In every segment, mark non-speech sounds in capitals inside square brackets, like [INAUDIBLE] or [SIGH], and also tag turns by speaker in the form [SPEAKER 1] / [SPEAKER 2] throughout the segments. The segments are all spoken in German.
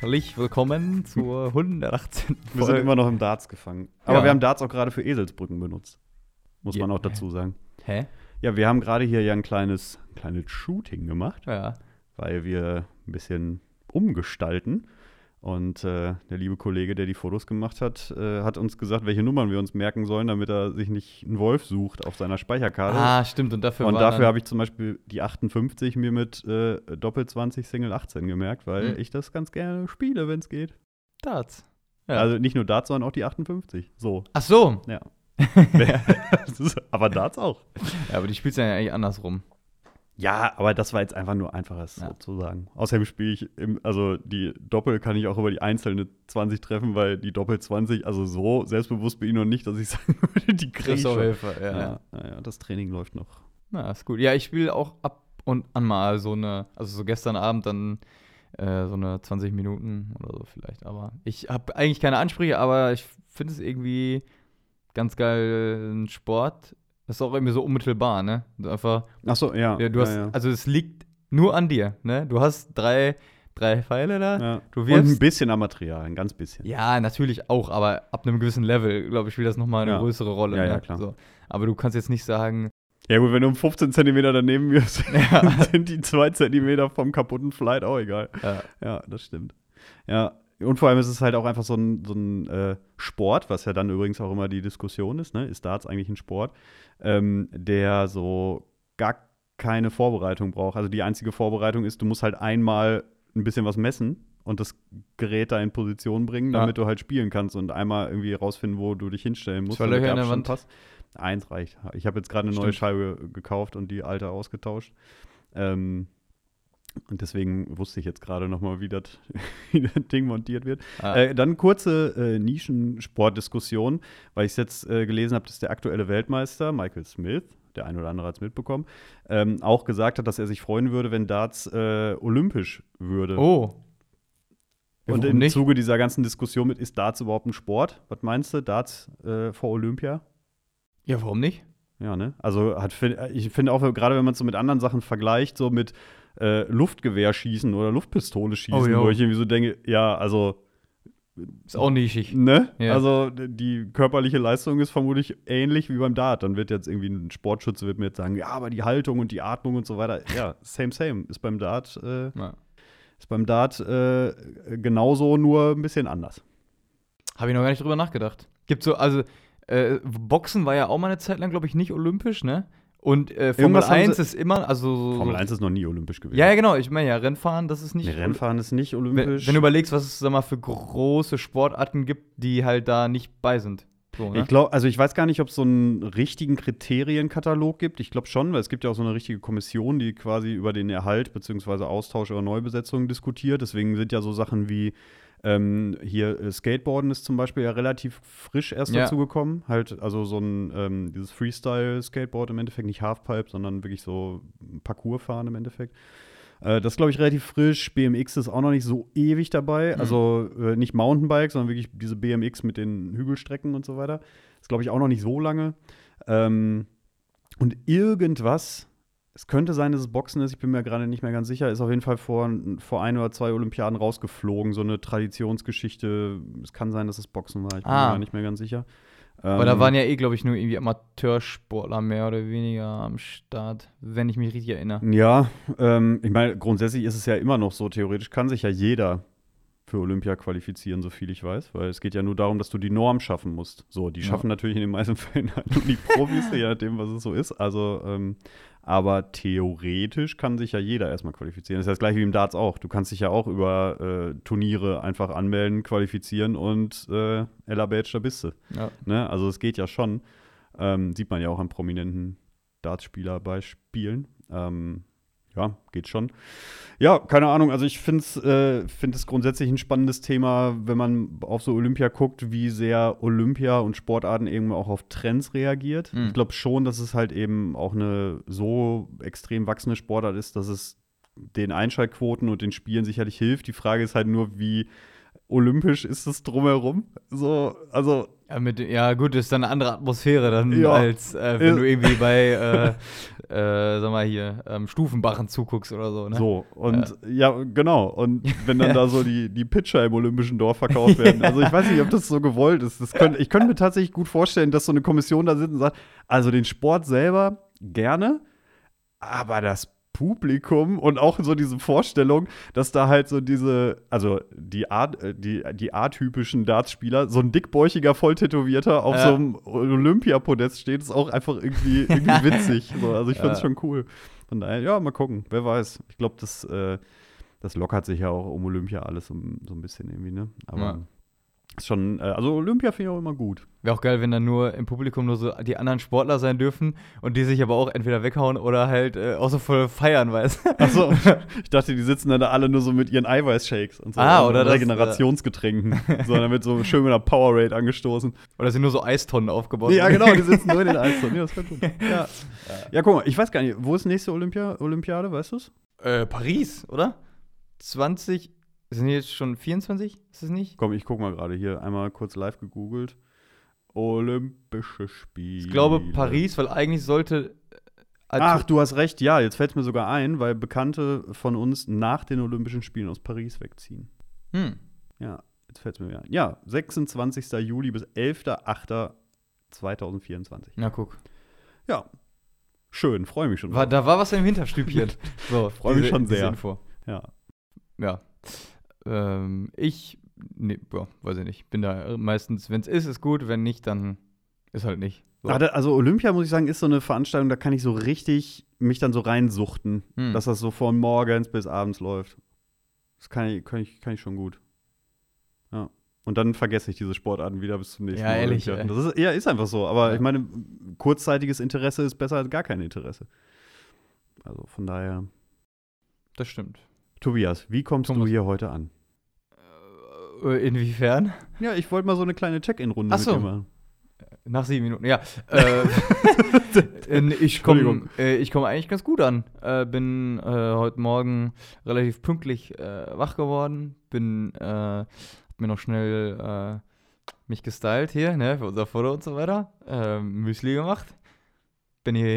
[SPEAKER 1] Herzlich willkommen zur 118.
[SPEAKER 2] Wir sind immer noch im Darts gefangen. Aber
[SPEAKER 1] Ja.
[SPEAKER 2] wir haben Darts auch gerade für Eselsbrücken benutzt. Muss
[SPEAKER 1] Ja.
[SPEAKER 2] man auch dazu sagen.
[SPEAKER 1] Hä?
[SPEAKER 2] Ja, wir haben gerade hier ja ein kleines, kleines Shooting gemacht,
[SPEAKER 1] Ja.
[SPEAKER 2] weil wir ein bisschen umgestalten. Und äh, der liebe Kollege, der die Fotos gemacht hat, äh, hat uns gesagt, welche Nummern wir uns merken sollen, damit er sich nicht einen Wolf sucht auf seiner Speicherkarte.
[SPEAKER 1] Ah, stimmt. Und dafür
[SPEAKER 2] Und dafür habe ich zum Beispiel die 58 mir mit äh, Doppel 20 Single 18 gemerkt, weil
[SPEAKER 1] Hm.
[SPEAKER 2] ich das ganz gerne spiele, wenn es geht.
[SPEAKER 1] Darts. Ja.
[SPEAKER 2] Also nicht nur Darts, sondern auch die 58. So.
[SPEAKER 1] Ach so.
[SPEAKER 2] Ja. [LAUGHS] [LAUGHS] Aber Darts auch.
[SPEAKER 1] Ja, aber die spielst du ja eigentlich andersrum.
[SPEAKER 2] Ja, aber das war jetzt einfach nur einfaches
[SPEAKER 1] Ja.
[SPEAKER 2] sozusagen. Außerdem spiele ich, im, also die Doppel kann ich auch über die einzelne 20 treffen, weil die Doppel 20, also so selbstbewusst bin ich noch nicht, dass ich [LAUGHS] sagen würde, die kriege ich.
[SPEAKER 1] Hilfer, ja.
[SPEAKER 2] Ja, ja, das Training läuft noch.
[SPEAKER 1] Na, ist gut. Ja, ich spiele auch ab und an mal so eine, also so gestern Abend dann äh, so eine 20 Minuten oder so vielleicht. Aber ich habe eigentlich keine Ansprüche, aber ich finde es irgendwie ganz geil, ein Sport. Das ist auch irgendwie so unmittelbar, ne? Du einfach,
[SPEAKER 2] Ach so, ja.
[SPEAKER 1] ja, du hast,
[SPEAKER 2] ja, ja.
[SPEAKER 1] also es liegt nur an dir, ne? Du hast drei, drei Pfeile da.
[SPEAKER 2] ja.
[SPEAKER 1] Du
[SPEAKER 2] Und
[SPEAKER 1] wirfst.
[SPEAKER 2] ein bisschen am Material, ein ganz bisschen.
[SPEAKER 1] Ja, natürlich auch, aber ab einem gewissen Level, glaube ich, spielt das nochmal eine
[SPEAKER 2] Ja.
[SPEAKER 1] größere Rolle.
[SPEAKER 2] Ja,
[SPEAKER 1] ne?
[SPEAKER 2] ja, klar.
[SPEAKER 1] So. Aber du kannst jetzt nicht sagen,
[SPEAKER 2] Ja gut, wenn du um 15 Zentimeter daneben wirst, [LAUGHS] [LAUGHS] sind die zwei Zentimeter vom kaputten Flight auch egal. Ja, das stimmt. Ja, und vor allem ist es halt auch einfach so ein, so ein äh, Sport, was ja dann übrigens auch immer die Diskussion ist, ne? Ist Darts eigentlich ein Sport, ähm, der so gar keine Vorbereitung braucht. Also die einzige Vorbereitung ist, du musst halt einmal ein bisschen was messen und das Gerät da in Position bringen,
[SPEAKER 1] Ja.
[SPEAKER 2] damit du halt spielen kannst und einmal irgendwie rausfinden, wo du dich hinstellen musst.
[SPEAKER 1] Zwei Löcher in der Wand.
[SPEAKER 2] Passt. Eins reicht. Ich habe jetzt gerade eine neue
[SPEAKER 1] Stimmt.
[SPEAKER 2] Scheibe gekauft und die alte ausgetauscht. Ähm, und deswegen wusste ich jetzt gerade noch mal, [LAUGHS] wie das, Ding montiert wird.
[SPEAKER 1] ah,
[SPEAKER 2] Äh, dann kurze äh, Nischensportdiskussion, weil ich es jetzt äh, gelesen habe, dass der aktuelle Weltmeister Michael Smith, der ein oder andere hat es mitbekommen, ähm, auch gesagt hat, dass er sich freuen würde, wenn Darts äh, olympisch würde.
[SPEAKER 1] oh. Ja,
[SPEAKER 2] Und im
[SPEAKER 1] nicht?
[SPEAKER 2] Zuge dieser ganzen Diskussion mit, ist Darts überhaupt ein Sport? Was meinst du, Darts äh, vor Olympia?
[SPEAKER 1] Ja, warum nicht?
[SPEAKER 2] Ja, ne? Also hat, fin- ich finde auch, gerade wenn man es so mit anderen Sachen vergleicht, so mit äh, Luftgewehrschießen oder Luftpistole schießen,
[SPEAKER 1] Oh,
[SPEAKER 2] wo ich irgendwie so denke, ja, also,
[SPEAKER 1] Ist auch nischig.
[SPEAKER 2] ne?
[SPEAKER 1] Ja.
[SPEAKER 2] Also die körperliche Leistung ist vermutlich ähnlich wie beim Dart. Dann wird jetzt irgendwie ein Sportschütze wird mir jetzt sagen, ja, aber die Haltung und die Atmung und so weiter, ja, same, same. Ist beim Dart, äh,
[SPEAKER 1] Ja.
[SPEAKER 2] ist beim Dart äh, genauso, nur ein bisschen anders.
[SPEAKER 1] Habe ich noch gar nicht drüber nachgedacht. Gibt so, also, äh, Boxen war ja auch mal eine Zeit lang, glaube ich, nicht olympisch, ne? Und äh, Formel
[SPEAKER 2] Irgendwas haben
[SPEAKER 1] 1
[SPEAKER 2] sie-
[SPEAKER 1] ist immer, also. so-
[SPEAKER 2] Formel 1 ist noch nie olympisch gewesen.
[SPEAKER 1] Ja, ja, genau. Ich meine ja, Rennfahren, das ist nicht.
[SPEAKER 2] Nee, Rennfahren ist nicht
[SPEAKER 1] wenn,
[SPEAKER 2] olympisch.
[SPEAKER 1] wenn du überlegst, was es sag mal, für große Sportarten gibt, die halt da nicht bei sind. So, ne?
[SPEAKER 2] Ich glaube, also ich weiß gar nicht, ob es so einen richtigen Kriterienkatalog gibt. Ich glaube schon, weil es gibt ja auch so eine richtige Kommission, die quasi über den Erhalt bzw. Austausch oder Neubesetzung diskutiert. Deswegen sind ja so Sachen wie ähm, hier äh, Skateboarden ist zum Beispiel ja relativ frisch erst
[SPEAKER 1] Ja.
[SPEAKER 2] dazu gekommen. Halt, also so ein ähm, dieses Freestyle-Skateboard im Endeffekt, nicht Halfpipe, sondern wirklich so Parcoursfahren im Endeffekt. Äh, das ist, glaube ich, relativ frisch. BMX ist auch noch nicht so ewig dabei.
[SPEAKER 1] Mhm.
[SPEAKER 2] Also äh, nicht Mountainbike, sondern wirklich diese BMX mit den Hügelstrecken und so weiter. Ist, glaube ich, auch noch nicht so lange. Ähm, und irgendwas, es könnte sein, dass es Boxen ist, ich bin mir gerade nicht mehr ganz sicher, ist auf jeden Fall vor, vor ein oder zwei Olympiaden rausgeflogen. So eine Traditionsgeschichte. Es kann sein, dass es Boxen war, ich bin
[SPEAKER 1] Ah.
[SPEAKER 2] mir gar nicht mehr ganz sicher.
[SPEAKER 1] Aber da
[SPEAKER 2] Ähm,
[SPEAKER 1] waren ja eh, glaube ich, nur irgendwie Amateursportler mehr oder weniger am Start, wenn ich mich richtig erinnere.
[SPEAKER 2] Ja, ähm, ich meine, grundsätzlich ist es ja immer noch so, theoretisch kann sich ja jeder für Olympia qualifizieren, so viel ich weiß, weil es geht ja nur darum, dass du die Norm schaffen musst. So, die
[SPEAKER 1] Ja.
[SPEAKER 2] schaffen natürlich in den meisten [LAUGHS] Fällen halt nur die Profis, je nachdem, was es so ist. Also, ähm, aber theoretisch kann sich ja jeder erstmal qualifizieren. Das ist das gleiche wie im Darts auch. Du kannst dich ja auch über äh, Turniere einfach anmelden, qualifizieren und äh, Ella Badge, da bist du.
[SPEAKER 1] Ja.
[SPEAKER 2] Ne? Also es geht ja schon. Ähm, sieht man ja auch an prominenten Dartspieler-Beispielen. Ähm, ja, geht schon. Ja, keine Ahnung. Also ich finde es äh, find grundsätzlich ein spannendes Thema, wenn man auf so Olympia guckt, wie sehr Olympia und Sportarten eben auch auf Trends reagiert.
[SPEAKER 1] Mhm.
[SPEAKER 2] Ich glaube schon, dass es halt eben auch eine so extrem wachsende Sportart ist, dass es den Einschaltquoten und den Spielen sicherlich hilft. Die Frage ist halt nur, wie olympisch ist es drumherum? So, also
[SPEAKER 1] Ja, mit, ja, gut, ist dann eine andere Atmosphäre dann
[SPEAKER 2] Ja.
[SPEAKER 1] als äh, wenn du irgendwie [LAUGHS] bei, äh, äh, sag mal hier, ähm, Stufenbachen zuguckst oder so, ne?
[SPEAKER 2] So, und ja. genau. Und wenn dann [LAUGHS] da so die, die Pitcher im Olympischen Dorf verkauft werden. Also ich weiß nicht, ob das so gewollt ist. Das könnt, ich könnte mir tatsächlich gut vorstellen, dass so eine Kommission da sitzt und sagt, also den Sport selber gerne, aber das Publikum und auch so diese Vorstellung, dass da halt so diese, also die Art, äh, die, die A-typischen Dartspieler, so ein dickbäuchiger, volltätowierter auf
[SPEAKER 1] Ja.
[SPEAKER 2] so einem Olympiapodest steht, ist auch einfach irgendwie, irgendwie [LAUGHS] witzig. So, also ich finde es
[SPEAKER 1] Ja.
[SPEAKER 2] schon cool. Von daher, ja, mal gucken, wer weiß. Ich glaube, das, äh, das lockert sich ja auch um Olympia alles so, so ein bisschen irgendwie, ne? Aber
[SPEAKER 1] Ja.
[SPEAKER 2] Ist schon, äh, also Olympia finde ich auch immer gut.
[SPEAKER 1] Wäre auch geil, wenn dann nur im Publikum nur so die anderen Sportler sein dürfen und die sich aber auch entweder weghauen oder halt äh, auch so voll feiern, weißt du?
[SPEAKER 2] Achso, [LAUGHS] ich dachte, die sitzen dann da alle nur so mit ihren Eiweißshakes und so.
[SPEAKER 1] Ah,
[SPEAKER 2] und
[SPEAKER 1] oder das-
[SPEAKER 2] Regenerationsgetränken. [LAUGHS] so, dann wird so schön mit einer Powerade angestoßen.
[SPEAKER 1] Oder sind nur so Eistonnen aufgebaut?
[SPEAKER 2] Ja, genau, die sitzen nur in den [LAUGHS] Eiszonen. Ja, das gut. Ja. ja, guck mal, ich weiß gar nicht, wo ist nächste Olympia Olympiade, weißt du es?
[SPEAKER 1] Äh, Paris, oder? 20, sind jetzt schon 24? Ist es nicht?
[SPEAKER 2] Komm, ich guck mal gerade hier, einmal kurz live gegoogelt. Olympische Spiele.
[SPEAKER 1] Ich glaube Paris, weil eigentlich sollte. äh,
[SPEAKER 2] Ach, du hast recht, ja, jetzt fällt es mir sogar ein, weil Bekannte von uns nach den Olympischen Spielen aus Paris wegziehen.
[SPEAKER 1] Hm.
[SPEAKER 2] Ja, jetzt fällt es mir wieder ein. Ja, 26. Juli bis 11.08.2024.
[SPEAKER 1] Na, guck.
[SPEAKER 2] Ja, schön, freue mich schon.
[SPEAKER 1] War, da war was im Hinterstübchen. [LAUGHS] So,
[SPEAKER 2] Freu mich schon sehr. Ja.
[SPEAKER 1] Ja. Ähm, ich, nee, boah, weiß ich nicht. Bin da meistens, wenn es ist, ist gut. Wenn nicht, dann ist halt nicht. So.
[SPEAKER 2] Also Olympia, muss ich sagen, ist so eine Veranstaltung, da kann ich so richtig mich dann so reinsuchten,
[SPEAKER 1] Hm.
[SPEAKER 2] dass das so von morgens bis abends läuft. Das kann ich, kann ich, kann ich schon gut. Ja. Und dann vergesse ich diese Sportarten wieder bis zum nächsten
[SPEAKER 1] Ja, ehrlich, ey.
[SPEAKER 2] Das ist, ja, ist einfach so. Aber
[SPEAKER 1] Ja.
[SPEAKER 2] ich meine, kurzzeitiges Interesse ist besser als gar kein Interesse. Also von daher.
[SPEAKER 1] Das stimmt.
[SPEAKER 2] Tobias, wie kommst
[SPEAKER 1] Thomas.
[SPEAKER 2] du hier heute an?
[SPEAKER 1] Äh, inwiefern?
[SPEAKER 2] Ja, ich wollte mal so eine kleine Check-in-Runde
[SPEAKER 1] so.
[SPEAKER 2] mit dir machen.
[SPEAKER 1] Nach sieben Minuten, ja. Äh, [LAUGHS] äh, ich komme äh, komm eigentlich ganz gut an. Äh, bin äh, heute Morgen relativ pünktlich äh, wach geworden. Bin, äh, mir noch schnell äh, mich gestylt hier, ne, für unser Foto und so weiter. Äh, Müsli gemacht. Bin hier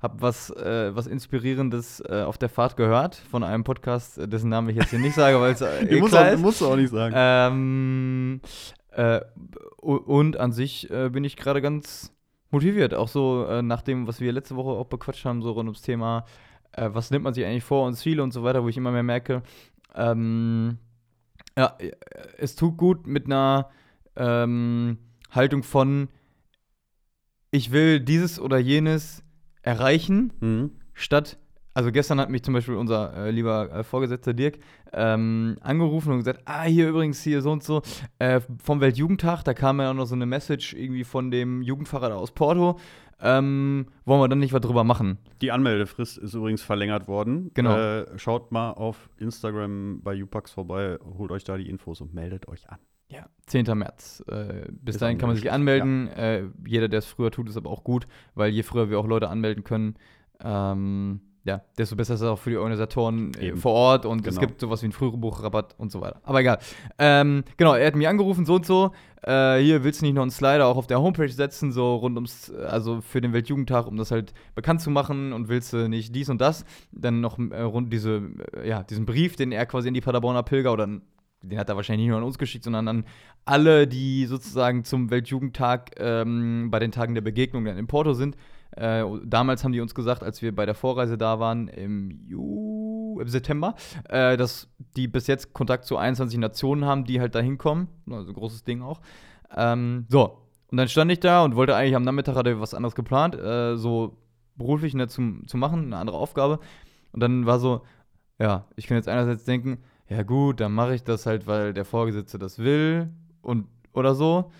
[SPEAKER 1] hin. Hab was, äh, was Inspirierendes äh, auf der Fahrt gehört von einem Podcast, äh, dessen Namen ich jetzt hier nicht sage, weil es [LAUGHS] eh
[SPEAKER 2] muss
[SPEAKER 1] klar
[SPEAKER 2] auch,
[SPEAKER 1] ist.
[SPEAKER 2] musst du auch nicht sagen.
[SPEAKER 1] Ähm, äh, und an sich äh, bin ich gerade ganz motiviert. Auch so nach dem, was wir letzte Woche auch bequatscht haben, so rund ums Thema, was nimmt man sich eigentlich vor und Ziele und so weiter, wo ich immer mehr merke, ähm, ja, es tut gut mit einer ähm, Haltung von, ich will dieses oder jenes erreichen
[SPEAKER 2] Mhm.
[SPEAKER 1] statt, also gestern hat mich zum Beispiel unser äh, lieber äh, Vorgesetzter Dirk ähm, angerufen und gesagt, ah, hier übrigens hier so und so, äh, vom Weltjugendtag, da kam ja auch noch so eine Message irgendwie von dem Jugendpfarrer da aus Porto, ähm, wollen wir dann nicht was drüber machen?
[SPEAKER 2] Die Anmeldefrist ist übrigens verlängert worden.
[SPEAKER 1] Genau.
[SPEAKER 2] Äh, schaut mal auf Instagram bei Upax vorbei, holt euch da die Infos und meldet euch an.
[SPEAKER 1] Ja, 10. März. Äh, bis
[SPEAKER 2] Ist
[SPEAKER 1] dahin kann man sich anmelden. Äh, jeder, der es früher tut, ist aber auch gut, weil je früher wir auch Leute anmelden können, ähm, ja, desto besser ist es auch für die Organisatoren äh,
[SPEAKER 2] Eben.
[SPEAKER 1] vor Ort und es
[SPEAKER 2] Genau.
[SPEAKER 1] gibt sowas wie einen Frühbuchrabatt und so weiter. Aber egal. Ähm, genau, er hat mich angerufen, so und so. Äh, hier willst du nicht noch einen Slider auch auf der Homepage setzen, so rund ums, also für den Weltjugendtag, um das halt bekannt zu machen und willst du nicht dies und das, dann noch äh, rund diese, äh, ja, diesen Brief, den er quasi in die Paderborner Pilger oder den hat er wahrscheinlich nicht nur an uns geschickt, sondern an alle, die sozusagen zum Weltjugendtag ähm, bei den Tagen der Begegnung dann in Porto sind. Äh, damals haben die uns gesagt, als wir bei der Vorreise da waren, im, Ju im September, äh, dass die bis jetzt Kontakt zu 21 Nationen haben, die halt da hinkommen. Also großes Ding auch. Ähm, so, und dann stand ich da und wollte eigentlich am Nachmittag, hatte was anderes geplant, äh, so beruflich ne, zum, zu machen, eine andere Aufgabe. Und dann war so, ja, ich kann jetzt einerseits denken, ja gut, dann mache ich das halt, weil der Vorgesetzte das will und oder so.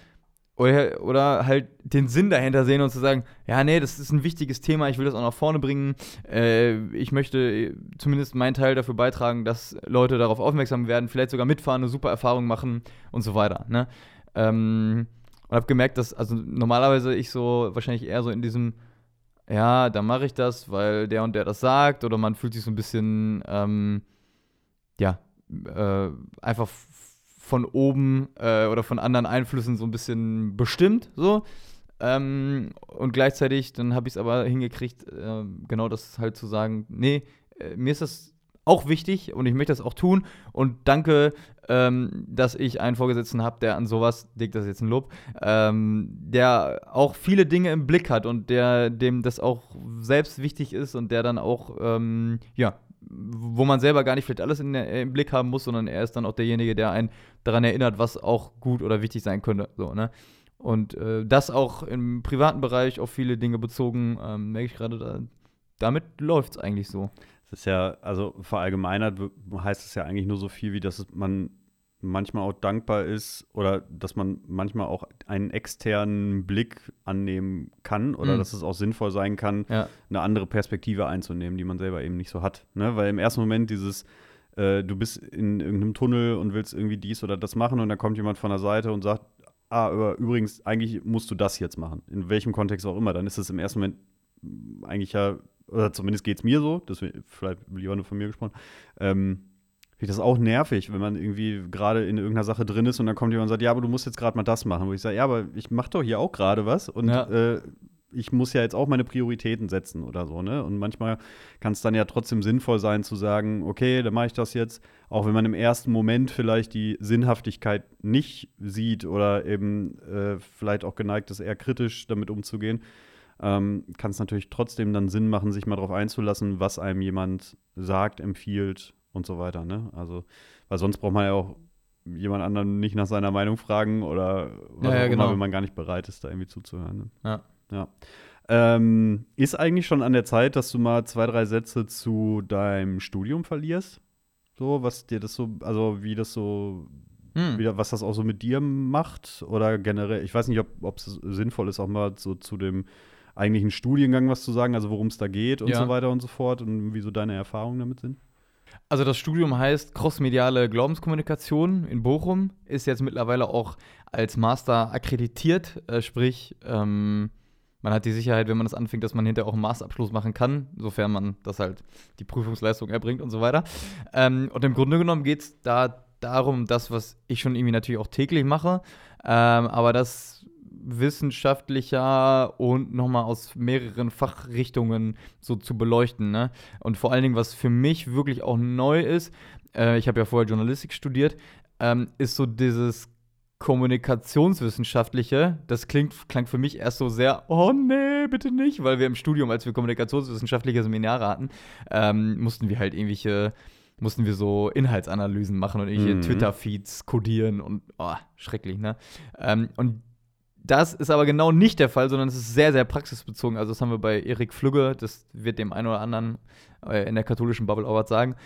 [SPEAKER 1] oder, oder halt den Sinn dahinter sehen und zu sagen, ja, nee, das ist ein wichtiges Thema, ich will das auch nach vorne bringen. Äh, ich möchte zumindest meinen Teil dafür beitragen, dass Leute darauf aufmerksam werden, vielleicht sogar mitfahren, eine super Erfahrung machen und so weiter. Ne? Ähm, und habe gemerkt, dass, also normalerweise ich so wahrscheinlich eher so in diesem, ja, da mache ich das, weil der und der das sagt, oder man fühlt sich so ein bisschen, ähm, ja, äh, einfach von oben äh, oder von anderen Einflüssen so ein bisschen bestimmt, so. Ähm, und gleichzeitig, dann habe ich es aber hingekriegt, äh, genau das halt zu sagen, nee, äh, mir ist das auch wichtig und ich möchte das auch tun. Und danke, ähm, dass ich einen Vorgesetzten habe, der an sowas, dick, das jetzt ein Lob, ähm, der auch viele Dinge im Blick hat und der dem das auch selbst wichtig ist und der dann auch, ähm, ja, wo man selber gar nicht vielleicht alles in, im Blick haben muss, sondern er ist dann auch derjenige, der einen daran erinnert, was auch gut oder wichtig sein könnte. So, ne? Und äh, das auch im privaten Bereich auf viele Dinge bezogen, ähm, merke ich gerade, da, damit läuft es eigentlich so.
[SPEAKER 2] Das ist ja, also verallgemeinert heißt es ja eigentlich nur so viel, wie dass man manchmal auch dankbar ist oder dass man manchmal auch einen externen Blick annehmen kann oder mhm. dass es auch sinnvoll sein kann, ja. eine andere Perspektive einzunehmen, die man selber eben nicht so hat. Ne? Weil im ersten Moment dieses, äh, du bist in irgendeinem Tunnel und willst irgendwie dies oder das machen und dann kommt jemand von der Seite und sagt, ah, aber übrigens, eigentlich musst du das jetzt machen. In welchem Kontext auch immer. Dann ist es im ersten Moment eigentlich ja, oder zumindest geht es mir so, das vielleicht lieber nur von mir gesprochen, ähm, finde ich das auch nervig, wenn man irgendwie gerade in irgendeiner Sache drin ist und dann kommt jemand und sagt, ja, aber du musst jetzt gerade mal das machen. Wo ich sage, ja, aber ich mache doch hier auch gerade was und ja. äh, ich muss ja jetzt auch meine Prioritäten setzen oder so, ne? Und manchmal kann es dann ja trotzdem sinnvoll sein zu sagen, okay, dann mache ich das jetzt, auch wenn man im ersten Moment vielleicht die Sinnhaftigkeit nicht sieht oder eben äh, vielleicht auch geneigt ist, eher kritisch damit umzugehen, ähm, kann es natürlich trotzdem dann Sinn machen, sich mal darauf einzulassen, was einem jemand sagt, empfiehlt und so weiter. Ne? Also, weil sonst braucht man ja auch jemand anderen nicht nach seiner Meinung fragen oder was ja, ja, genau. immer, wenn man gar nicht bereit ist, da irgendwie zuzuhören. Ne?
[SPEAKER 1] Ja.
[SPEAKER 2] ja. Ähm, ist eigentlich schon an der Zeit, dass du mal zwei, drei Sätze zu deinem Studium verlierst? So, was dir das so, also wie das so, hm. wieder, was das auch so mit dir macht? Oder generell, ich weiß nicht, ob es sinnvoll ist, auch mal so zu dem eigentlichen Studiengang was zu sagen, also worum es da geht und ja. so weiter und so fort und wie so deine Erfahrungen damit sind?
[SPEAKER 1] Also das Studium heißt Crossmediale Glaubenskommunikation in Bochum, ist jetzt mittlerweile auch als Master akkreditiert, äh, sprich, ähm, man hat die Sicherheit, wenn man das anfängt, dass man hinterher auch einen Masterabschluss machen kann, sofern man das halt die Prüfungsleistung erbringt und so weiter. Ähm, und im Grunde genommen geht es da darum, das, was ich schon irgendwie natürlich auch täglich mache, ähm, aber das wissenschaftlicher und nochmal aus mehreren Fachrichtungen so zu beleuchten. Ne? Und vor allen Dingen, was für mich wirklich auch neu ist, äh, ich habe ja vorher Journalistik studiert, ähm, ist so dieses Kommunikationswissenschaftliche, das klingt, klang für mich erst so sehr, oh nee, bitte nicht, weil wir im Studium, als wir kommunikationswissenschaftliche Seminare hatten, ähm, mussten wir halt irgendwelche, mussten wir so Inhaltsanalysen machen und irgendwelche mhm. Twitter-Feeds codieren und oh, schrecklich, ne? Ähm, und das ist aber genau nicht der Fall, sondern es ist sehr, sehr praxisbezogen. Also, das haben wir bei Erik Flügge, das wird dem einen oder anderen äh, in der katholischen Bubble auch was sagen.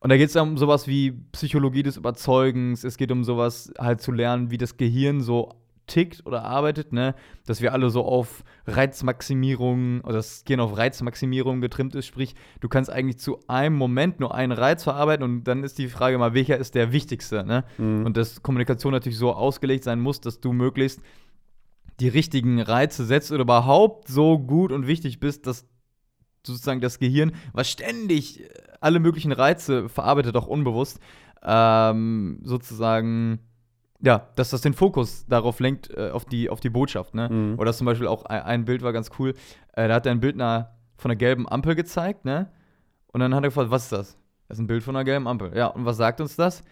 [SPEAKER 1] Und da geht es um sowas wie Psychologie des Überzeugens. Es geht um sowas halt zu lernen, wie das Gehirn so tickt oder arbeitet, ne? Dass wir alle so auf Reizmaximierung oder das Gehirn auf Reizmaximierung getrimmt ist. Sprich, du kannst eigentlich zu einem Moment nur einen Reiz verarbeiten und dann ist die Frage mal, welcher ist der wichtigste, ne? Mhm. Und dass Kommunikation natürlich so ausgelegt sein muss, dass du möglichst die richtigen Reize setzt oder überhaupt so gut und wichtig bist, dass sozusagen das Gehirn, was ständig alle möglichen Reize verarbeitet, auch unbewusst, ähm, sozusagen, ja, dass das den Fokus darauf lenkt, äh, auf, die, auf die Botschaft. Ne? Mhm. Oder zum Beispiel auch ein, ein, Bild war ganz cool, äh, da hat er ein Bild einer, von einer gelben Ampel gezeigt, ne? Und dann hat er gefragt, was ist das? Das ist ein Bild von einer gelben Ampel. Ja, und was sagt uns das?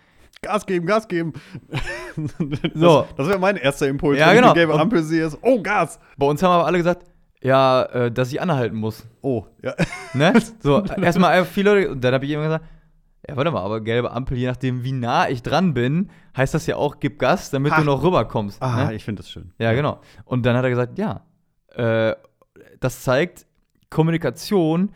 [SPEAKER 2] Gas geben, Gas geben. [LAUGHS] so. Das, wäre mein erster Impuls,
[SPEAKER 1] ja, wenn genau.
[SPEAKER 2] ich die gelbe Ampel sehe, ist, oh, Gas.
[SPEAKER 1] Bei uns haben aber alle gesagt, ja, äh, dass ich anhalten muss.
[SPEAKER 2] Oh, ja.
[SPEAKER 1] Ne? [LAUGHS] So, erstmal viele Leute, und dann habe ich immer gesagt, ja, warte mal, aber gelbe Ampel, je nachdem, wie nah ich dran bin, heißt das ja auch, gib Gas, damit ha. du noch rüberkommst.
[SPEAKER 2] Ah, ne? ich finde das schön.
[SPEAKER 1] Ja, genau. Und dann hat er gesagt, ja, äh, das zeigt, Kommunikation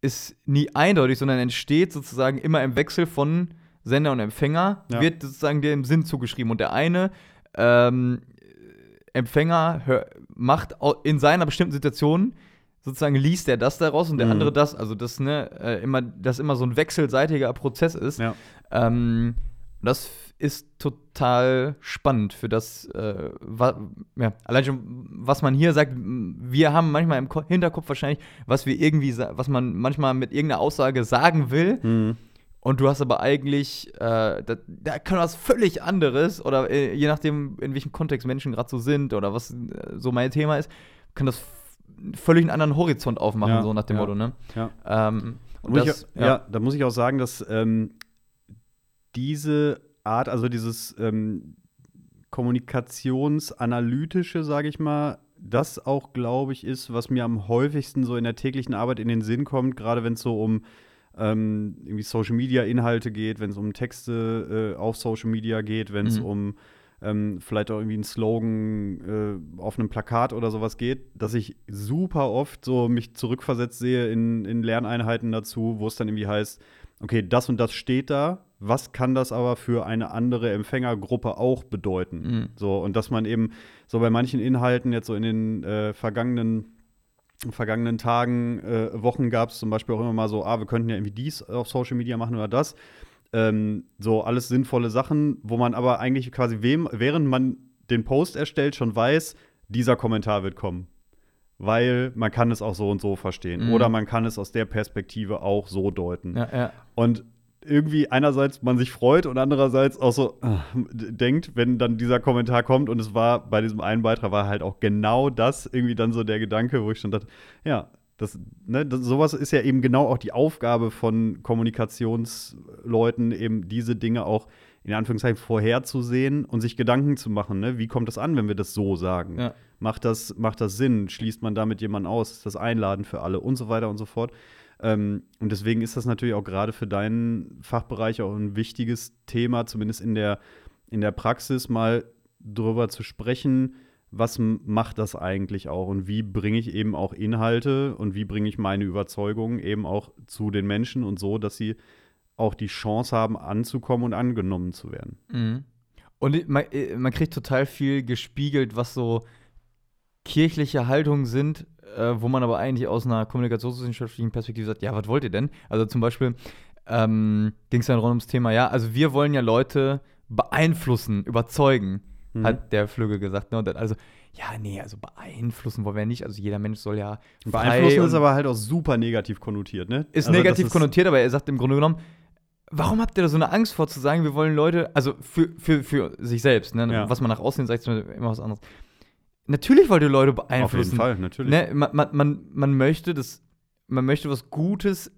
[SPEAKER 1] ist nie eindeutig, sondern entsteht sozusagen immer im Wechsel von Sender und Empfänger, ja. wird sozusagen dem Sinn zugeschrieben. Und der eine ähm, Empfänger hör, macht in seiner bestimmten Situation sozusagen liest er das daraus und der
[SPEAKER 2] Mhm.
[SPEAKER 1] andere das. Also das ne äh, immer das immer so ein wechselseitiger Prozess ist.
[SPEAKER 2] Ja.
[SPEAKER 1] Ähm, das ist total spannend für das, äh, ja, allein schon, was man hier sagt. Wir haben manchmal im Ko Hinterkopf wahrscheinlich, was wir irgendwie, was man manchmal mit irgendeiner Aussage sagen will.
[SPEAKER 2] Mhm.
[SPEAKER 1] Und du hast aber eigentlich, äh, da, da kann was völlig anderes oder äh, je nachdem, in welchem Kontext Menschen gerade so sind oder was äh, so mein Thema ist, kann das völlig einen anderen Horizont aufmachen,
[SPEAKER 2] Ja,
[SPEAKER 1] so nach dem
[SPEAKER 2] ja,
[SPEAKER 1] Motto, ne?
[SPEAKER 2] ja.
[SPEAKER 1] Ähm, und das,
[SPEAKER 2] ich, ja. da muss ich auch sagen, dass ähm, diese Art, also dieses ähm, kommunikationsanalytische, sage ich mal, das auch, glaube ich, ist, was mir am häufigsten so in der täglichen Arbeit in den Sinn kommt, gerade wenn es so um ähm, irgendwie Social Media Inhalte geht, wenn es um Texte äh, auf Social Media geht, wenn es
[SPEAKER 1] Mhm.
[SPEAKER 2] um ähm, vielleicht auch irgendwie einen Slogan äh, auf einem Plakat oder sowas geht, dass ich super oft so mich zurückversetzt sehe in, in Lerneinheiten dazu, wo es dann irgendwie heißt, okay, das und das steht da, was kann das aber für eine andere Empfängergruppe auch bedeuten?
[SPEAKER 1] Mhm.
[SPEAKER 2] So, und dass man eben so bei manchen Inhalten jetzt so in den äh, vergangenen vergangenen Tagen, äh, Wochen gab es zum Beispiel auch immer mal so, ah, wir könnten ja irgendwie dies auf Social Media machen oder das. Ähm, so alles sinnvolle Sachen, wo man aber eigentlich quasi wem, während man den Post erstellt, schon weiß, dieser Kommentar wird kommen. Weil man kann es auch so und so verstehen.
[SPEAKER 1] Mhm.
[SPEAKER 2] Oder man kann es aus der Perspektive auch so deuten.
[SPEAKER 1] ja, ja.
[SPEAKER 2] Und irgendwie einerseits man sich freut und andererseits auch so äh, denkt, wenn dann dieser Kommentar kommt und es war bei diesem einen Beitrag war halt auch genau das irgendwie dann so der Gedanke, wo ich schon dachte, ja, das, ne, das, sowas ist ja eben genau auch die Aufgabe von Kommunikationsleuten, eben diese Dinge auch in Anführungszeichen vorherzusehen und sich Gedanken zu machen, ne? wie kommt das an, wenn wir das so sagen?
[SPEAKER 1] Ja.
[SPEAKER 2] Macht, das, macht das Sinn? Schließt man damit jemanden aus? Ist das einladen für alle und so weiter und so fort? Ähm, und deswegen ist das natürlich auch gerade für deinen Fachbereich auch ein wichtiges Thema, zumindest in der, in der Praxis mal drüber zu sprechen, was macht das eigentlich auch und wie bringe ich eben auch Inhalte und wie bringe ich meine Überzeugungen eben auch zu den Menschen und so, dass sie auch die Chance haben, anzukommen und angenommen zu werden.
[SPEAKER 1] Mhm. Und man, man kriegt total viel gespiegelt, was so kirchliche Haltungen sind, äh, wo man aber eigentlich aus einer kommunikationswissenschaftlichen Perspektive sagt, ja, was wollt ihr denn? Also zum Beispiel ähm, ging es dann rund ums Thema, ja, also wir wollen ja Leute beeinflussen, überzeugen,
[SPEAKER 2] Mhm.
[SPEAKER 1] hat der Flügge gesagt. Ne? Dann also, ja, nee, also beeinflussen wollen wir nicht. Also jeder Mensch soll ja
[SPEAKER 2] Beeinflussen ist aber halt auch super negativ konnotiert, ne?
[SPEAKER 1] ist
[SPEAKER 2] Also
[SPEAKER 1] negativ
[SPEAKER 2] ist-
[SPEAKER 1] konnotiert, aber er sagt im Grunde genommen, warum habt ihr da so eine Angst vor zu sagen, wir wollen Leute, also für, für, für sich selbst, ne?
[SPEAKER 2] Ja.
[SPEAKER 1] was man nach außen sagt, ist immer was anderes. Natürlich wollt ihr Leute
[SPEAKER 2] Auf jeden
[SPEAKER 1] beeinflussen.
[SPEAKER 2] Fall, natürlich.
[SPEAKER 1] Ne? Man, man, man, man möchte das, man möchte was Gutes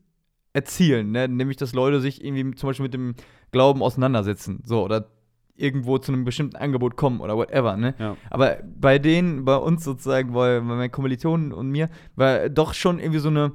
[SPEAKER 1] erzielen, ne? nämlich dass Leute sich irgendwie zum Beispiel mit dem Glauben auseinandersetzen, so oder irgendwo zu einem bestimmten Angebot kommen oder whatever, ne?
[SPEAKER 2] Ja.
[SPEAKER 1] Aber bei denen, bei uns sozusagen, bei, bei meinen Kommilitonen und mir, war doch schon irgendwie so eine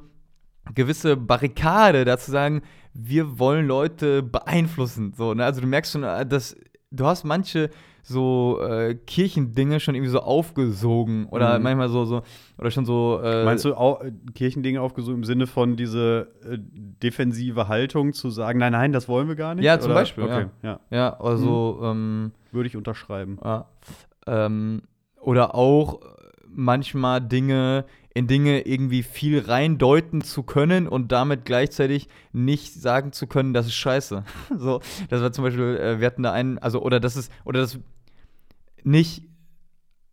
[SPEAKER 1] gewisse Barrikade, da zu sagen, wir wollen Leute beeinflussen. So, ne? Also du merkst schon, äh, dass du hast manche so äh, Kirchendinge schon irgendwie so aufgesogen oder
[SPEAKER 2] Mhm.
[SPEAKER 1] manchmal so, so oder schon so. Äh,
[SPEAKER 2] Meinst du auch äh, Kirchendinge aufgesucht im Sinne von diese äh, defensive Haltung zu sagen, nein, nein, das wollen wir gar nicht?
[SPEAKER 1] Ja, zum
[SPEAKER 2] Oder?
[SPEAKER 1] Beispiel,
[SPEAKER 2] Okay, ja.
[SPEAKER 1] Ja, also ähm,
[SPEAKER 2] Würde ich unterschreiben.
[SPEAKER 1] Ja. Ähm, oder auch manchmal Dinge, in Dinge irgendwie viel reindeuten zu können und damit gleichzeitig nicht sagen zu können, das ist scheiße. [LAUGHS] so, das war zum Beispiel, äh, wir hatten da einen, also, oder das ist, oder das nicht,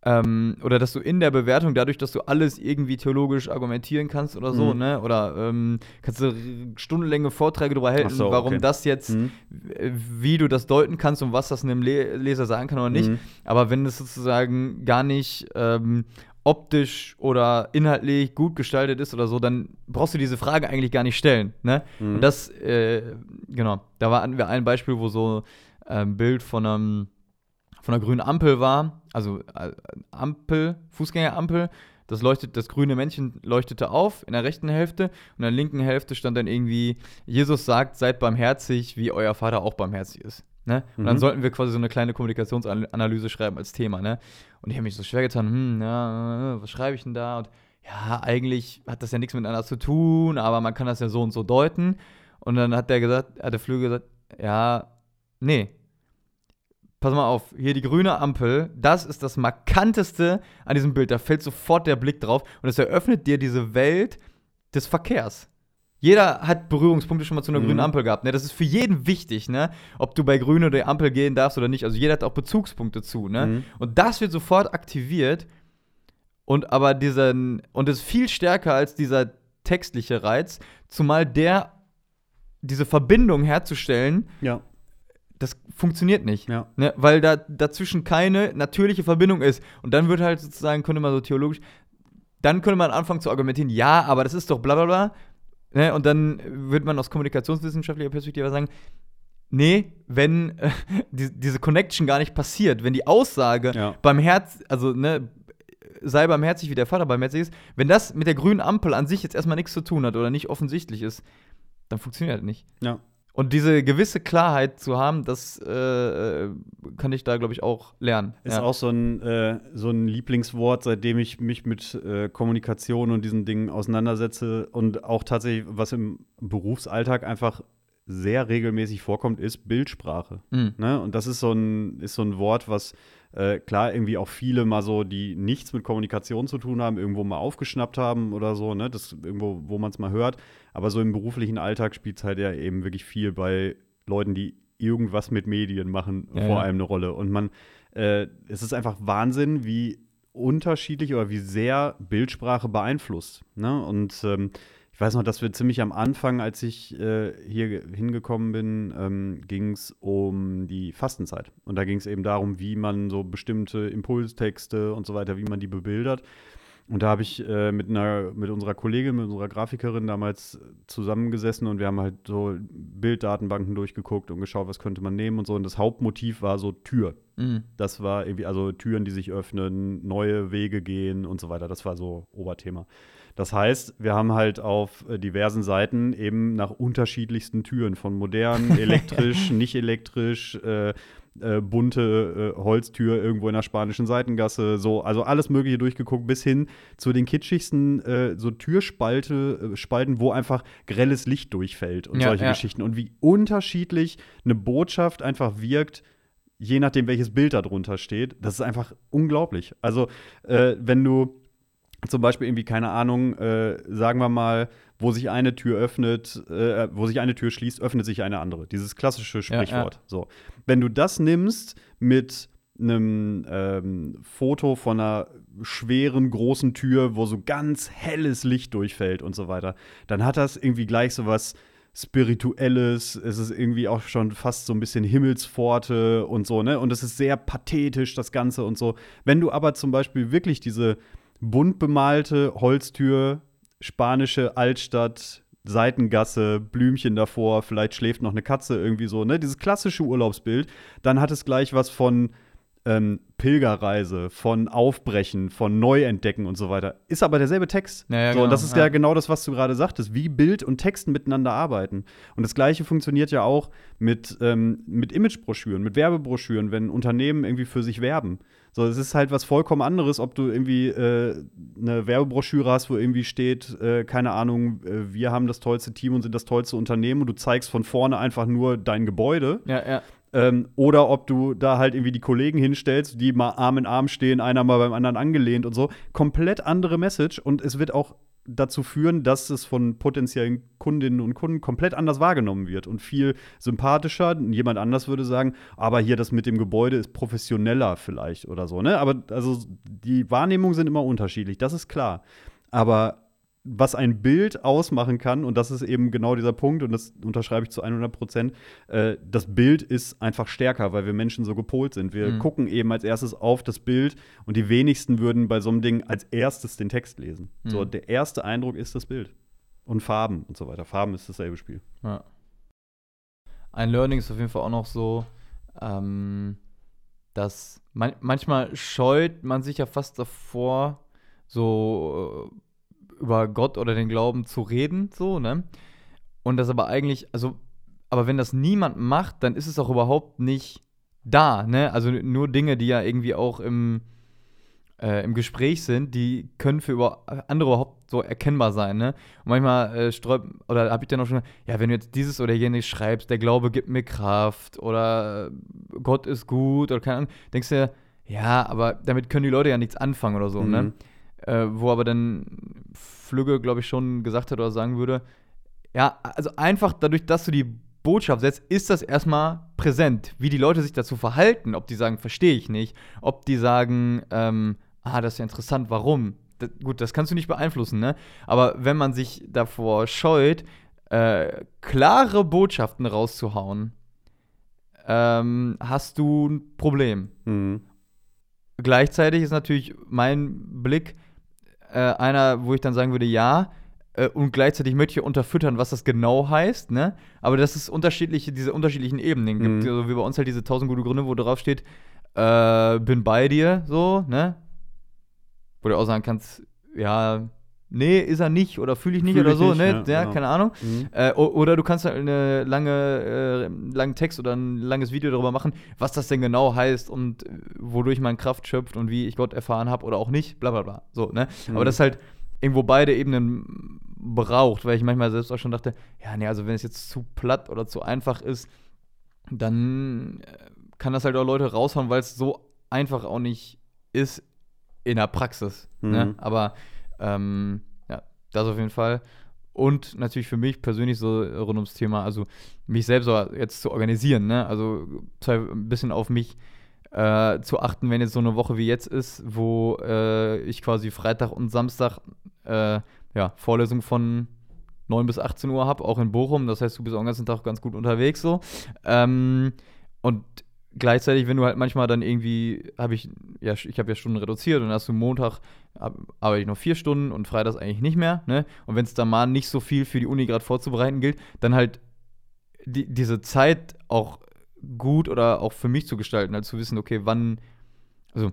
[SPEAKER 1] ähm, oder dass du in der Bewertung, dadurch, dass du alles irgendwie theologisch argumentieren kannst oder so,
[SPEAKER 2] Mhm.
[SPEAKER 1] ne, oder ähm, kannst du stundenlänge Vorträge darüber halten,
[SPEAKER 2] so,
[SPEAKER 1] warum
[SPEAKER 2] okay.
[SPEAKER 1] das jetzt
[SPEAKER 2] Mhm.
[SPEAKER 1] wie du das deuten kannst und was das einem Le Leser sagen kann oder nicht.
[SPEAKER 2] Mhm.
[SPEAKER 1] Aber wenn es sozusagen gar nicht ähm, optisch oder inhaltlich gut gestaltet ist oder so, dann brauchst du diese Frage eigentlich gar nicht stellen. Ne?
[SPEAKER 2] Mhm.
[SPEAKER 1] Und das, äh, genau, da war hatten wir ein Beispiel, wo so ein Bild von einem von einer grünen Ampel war, also äh, Ampel, Fußgängerampel, das leuchtet, das grüne Männchen leuchtete auf in der rechten Hälfte und in der linken Hälfte stand dann irgendwie, Jesus sagt, seid barmherzig, wie euer Vater auch barmherzig ist. Ne? Und dann
[SPEAKER 2] Mhm.
[SPEAKER 1] sollten wir quasi so eine kleine Kommunikationsanalyse schreiben als Thema, ne? Und ich habe mich so schwer getan, hm, ja, was schreibe ich denn da? Und ja, eigentlich hat das ja nichts miteinander zu tun, aber man kann das ja so und so deuten. Und dann hat der gesagt, hat der Flügel gesagt, ja, nee. pass mal auf, hier die grüne Ampel, das ist das markanteste an diesem Bild. Da fällt sofort der Blick drauf und es eröffnet dir diese Welt des Verkehrs. Jeder hat Berührungspunkte schon mal zu einer
[SPEAKER 2] Mhm.
[SPEAKER 1] grünen Ampel gehabt. Ne? Das ist für jeden wichtig, ne? ob du bei grün oder Ampel gehen darfst oder nicht. Also jeder hat auch Bezugspunkte zu. Ne?
[SPEAKER 2] Mhm.
[SPEAKER 1] Und das wird sofort aktiviert. Und aber diesen, und ist viel stärker als dieser textliche Reiz, zumal der, diese Verbindung herzustellen,
[SPEAKER 2] Ja,
[SPEAKER 1] das funktioniert nicht.
[SPEAKER 2] ja.
[SPEAKER 1] Ne? Weil da dazwischen keine natürliche Verbindung ist. Und dann wird halt sozusagen, könnte man so theologisch, dann könnte man anfangen zu argumentieren, ja, aber das ist doch bla bla bla. Ne? Und dann wird man aus kommunikationswissenschaftlicher Perspektive sagen, nee, wenn äh, die, diese Connection gar nicht passiert, wenn die Aussage
[SPEAKER 2] Ja.
[SPEAKER 1] beim Herz, also ne, sei barmherzig wie der Vater barmherzig ist, wenn das mit der grünen Ampel an sich jetzt erstmal nichts zu tun hat oder nicht offensichtlich ist, dann funktioniert das nicht.
[SPEAKER 2] Ja.
[SPEAKER 1] Und diese gewisse Klarheit zu haben, das äh, kann ich da, glaube ich, auch lernen.
[SPEAKER 2] Ist
[SPEAKER 1] ja.
[SPEAKER 2] auch so ein, äh, so ein Lieblingswort, seitdem ich mich mit äh, Kommunikation und diesen Dingen auseinandersetze und auch tatsächlich, was im Berufsalltag einfach sehr regelmäßig vorkommt, ist Bildsprache.
[SPEAKER 1] Mhm.
[SPEAKER 2] Ne? Und das ist so ein, ist so ein Wort, was äh, klar irgendwie auch viele mal so, die nichts mit Kommunikation zu tun haben, irgendwo mal aufgeschnappt haben oder so, ne? Das irgendwo, wo man es mal hört. Aber so im beruflichen Alltag spielt es halt ja eben wirklich viel bei Leuten, die irgendwas mit Medien machen,
[SPEAKER 1] Ja,
[SPEAKER 2] vor allem eine Rolle. Und man, äh, es ist einfach Wahnsinn, wie unterschiedlich oder wie sehr Bildsprache beeinflusst. Ne? Und ähm, weiß noch, dass wir ziemlich am Anfang, als ich äh, hier ge- hingekommen bin, ähm, ging es um die Fastenzeit. Und da ging es eben darum, wie man so bestimmte Impulstexte und so weiter, wie man die bebildert. Und da habe ich äh, mit, einer, mit unserer Kollegin, mit unserer Grafikerin damals zusammengesessen und wir haben halt so Bilddatenbanken durchgeguckt und geschaut, was könnte man nehmen und so. Und das Hauptmotiv war so Tür.
[SPEAKER 1] Mhm.
[SPEAKER 2] Das war irgendwie, also Türen, die sich öffnen, neue Wege gehen und so weiter. Das war so Oberthema. Das heißt, wir haben halt auf äh, diversen Seiten eben nach unterschiedlichsten Türen, von modern, [LAUGHS] elektrisch, nicht elektrisch, äh, äh, bunte äh, Holztür irgendwo in der spanischen Seitengasse, so, also alles Mögliche durchgeguckt, bis hin zu den kitschigsten äh, so Türspalte, äh, Spalten, wo einfach grelles Licht durchfällt und
[SPEAKER 1] Ja,
[SPEAKER 2] solche
[SPEAKER 1] ja.
[SPEAKER 2] Geschichten. Und wie unterschiedlich eine Botschaft einfach wirkt, je nachdem, welches Bild da drunter steht. Das ist einfach unglaublich. Also, äh, wenn du zum Beispiel irgendwie, keine Ahnung, äh, sagen wir mal, wo sich eine Tür öffnet, äh, wo sich eine Tür schließt, öffnet sich eine andere. Dieses klassische Sprichwort. So. Wenn du das nimmst mit einem ähm, Foto von einer schweren, großen Tür, wo so ganz helles Licht durchfällt und so weiter, dann hat das irgendwie gleich so was Spirituelles, es ist irgendwie auch schon fast so ein bisschen Himmelspforte und so, ne? Und es ist sehr pathetisch, das Ganze und so. Wenn du aber zum Beispiel wirklich diese bunt bemalte Holztür, spanische Altstadt, Seitengasse, Blümchen davor, vielleicht schläft noch eine Katze irgendwie so, ne? Dieses klassische Urlaubsbild, dann hat es gleich was von ähm, Pilgerreise, von Aufbrechen, von Neuentdecken und so weiter. Ist aber derselbe Text.
[SPEAKER 1] Ja, ja,
[SPEAKER 2] so, und
[SPEAKER 1] genau,
[SPEAKER 2] das ist
[SPEAKER 1] ja.
[SPEAKER 2] ja genau das, was du gerade sagtest, wie Bild und Text miteinander arbeiten. Und das Gleiche funktioniert ja auch mit, ähm, mit Imagebroschüren, mit Werbebroschüren, wenn Unternehmen irgendwie für sich werben. So, es ist halt was vollkommen anderes, ob du irgendwie äh, eine Werbebroschüre hast, wo irgendwie steht, äh, keine Ahnung, äh, wir haben das tollste Team und sind das tollste Unternehmen und du zeigst von vorne einfach nur dein Gebäude.
[SPEAKER 1] Ja, ja.
[SPEAKER 2] Ähm, oder ob du da halt irgendwie die Kollegen hinstellst, die mal Arm in Arm stehen, einer mal beim anderen angelehnt und so. Komplett andere Message und es wird auch dazu führen, dass es von potenziellen Kundinnen und Kunden komplett anders wahrgenommen wird und viel sympathischer. Jemand anders würde sagen, aber hier das mit dem Gebäude ist professioneller vielleicht oder so, ne? Aber also die Wahrnehmungen sind immer unterschiedlich, das ist klar. Aber was ein Bild ausmachen kann, und das ist eben genau dieser Punkt, und das unterschreibe ich zu 100 Prozent, äh, das Bild ist einfach stärker, weil wir Menschen so gepolt sind. Wir
[SPEAKER 1] Mhm.
[SPEAKER 2] gucken eben als erstes auf das Bild und die wenigsten würden bei so einem Ding als erstes den Text lesen. So,
[SPEAKER 1] Mhm.
[SPEAKER 2] der erste Eindruck ist das Bild. Und Farben und so weiter. Farben ist dasselbe Spiel.
[SPEAKER 1] Ja. Ein Learning ist auf jeden Fall auch noch so, ähm, dass man, manchmal scheut man sich ja fast davor, so äh, über Gott oder den Glauben zu reden, so, ne? Und das aber eigentlich, also, aber wenn das niemand macht, dann ist es auch überhaupt nicht da, ne? Also nur Dinge, die ja irgendwie auch im, äh, im Gespräch sind, die können für über andere überhaupt so erkennbar sein, ne? Und manchmal äh, sträubt, oder habe ich dann auch schon, ja, wenn du jetzt dieses oder jenes schreibst, der Glaube gibt mir Kraft oder Gott ist gut oder keine Ahnung, denkst du, ja, aber damit können die Leute ja nichts anfangen oder so, ne? Äh, wo aber dann Flügge, glaube ich, schon gesagt hat oder sagen würde, ja, also einfach dadurch, dass du die Botschaft setzt, ist das erstmal präsent. Wie die Leute sich dazu verhalten, ob die sagen, verstehe ich nicht, ob die sagen, ähm, ah, das ist ja interessant, warum? Das, gut, das kannst du nicht beeinflussen, ne? Aber wenn man sich davor scheut, äh, klare Botschaften rauszuhauen, ähm, hast du ein Problem.
[SPEAKER 2] Mhm.
[SPEAKER 1] Gleichzeitig ist natürlich mein Blick äh, einer, wo ich dann sagen würde, ja, äh, und gleichzeitig möchte ich unterfüttern, was das genau heißt, ne? Aber dass es unterschiedliche, diese unterschiedlichen Ebenen gibt.
[SPEAKER 2] Mhm.
[SPEAKER 1] Also wie bei uns halt diese tausend gute Gründe, wo drauf steht, äh, bin bei dir, so, ne? Wo du auch sagen kannst, ja, nee, ist er nicht oder fühle ich nicht
[SPEAKER 2] Fühl
[SPEAKER 1] oder
[SPEAKER 2] ich
[SPEAKER 1] so,
[SPEAKER 2] nicht,
[SPEAKER 1] ne?
[SPEAKER 2] ja,
[SPEAKER 1] Ja,
[SPEAKER 2] genau.
[SPEAKER 1] keine Ahnung.
[SPEAKER 2] Mhm.
[SPEAKER 1] Äh, oder du kannst halt eine lange, äh, langen Text oder ein langes Video darüber machen, was das denn genau heißt und wodurch man Kraft schöpft und wie ich Gott erfahren habe oder auch nicht, bla bla bla. So, ne?
[SPEAKER 2] Mhm.
[SPEAKER 1] Aber das halt irgendwo beide Ebenen braucht, weil ich manchmal selbst auch schon dachte, ja, nee, also wenn es jetzt zu platt oder zu einfach ist, dann äh, kann das halt auch Leute raushauen, weil es so einfach auch nicht ist in der Praxis. Ne?
[SPEAKER 2] Mhm.
[SPEAKER 1] Aber ähm, ja, das auf jeden Fall. Und natürlich für mich persönlich so rund ums Thema, also mich selbst jetzt zu organisieren, ne? Also ein bisschen auf mich äh, zu achten, wenn jetzt so eine Woche wie jetzt ist, wo äh, ich quasi Freitag und Samstag äh, ja, Vorlesung von 9 bis 18 Uhr habe, auch in Bochum. Das heißt, du bist auch den ganzen Tag ganz gut unterwegs so. Ähm, und gleichzeitig, wenn du halt manchmal dann irgendwie, habe ich, ja, ich habe ja Stunden reduziert und hast du Montag, arbeite ich noch vier Stunden und Freitags eigentlich nicht mehr, ne? Und wenn es da mal nicht so viel für die Uni gerade vorzubereiten gilt, dann halt die, diese Zeit auch gut oder auch für mich zu gestalten, halt zu wissen, okay, wann, also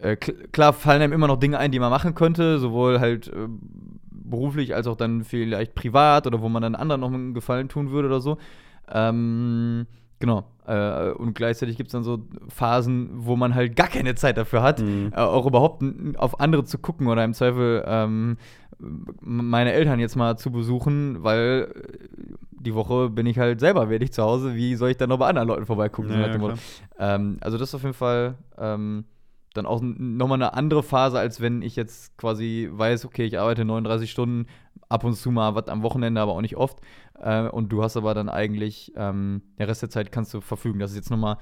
[SPEAKER 1] äh, kl- klar fallen einem immer noch Dinge ein, die man machen könnte, sowohl halt äh, beruflich als auch dann vielleicht privat oder wo man dann anderen noch einen Gefallen tun würde oder so. Ähm, genau. Äh, und gleichzeitig gibt es dann so Phasen, wo man halt gar keine Zeit dafür hat,
[SPEAKER 2] Mhm.
[SPEAKER 1] äh, auch überhaupt auf andere zu gucken oder im Zweifel ähm, meine Eltern jetzt mal zu besuchen, weil äh, die Woche bin ich halt selber wenig zu Hause. Wie soll ich dann noch bei anderen Leuten vorbeigucken? so
[SPEAKER 2] Ja.
[SPEAKER 1] Ähm, also das ist auf jeden Fall ähm, dann auch nochmal eine andere Phase, als wenn ich jetzt quasi weiß, okay, ich arbeite 39 Stunden, ab und zu mal was am Wochenende, aber auch nicht oft. Äh, und du hast aber dann eigentlich, ähm, der Rest der Zeit kannst du verfügen. Das ist jetzt nochmal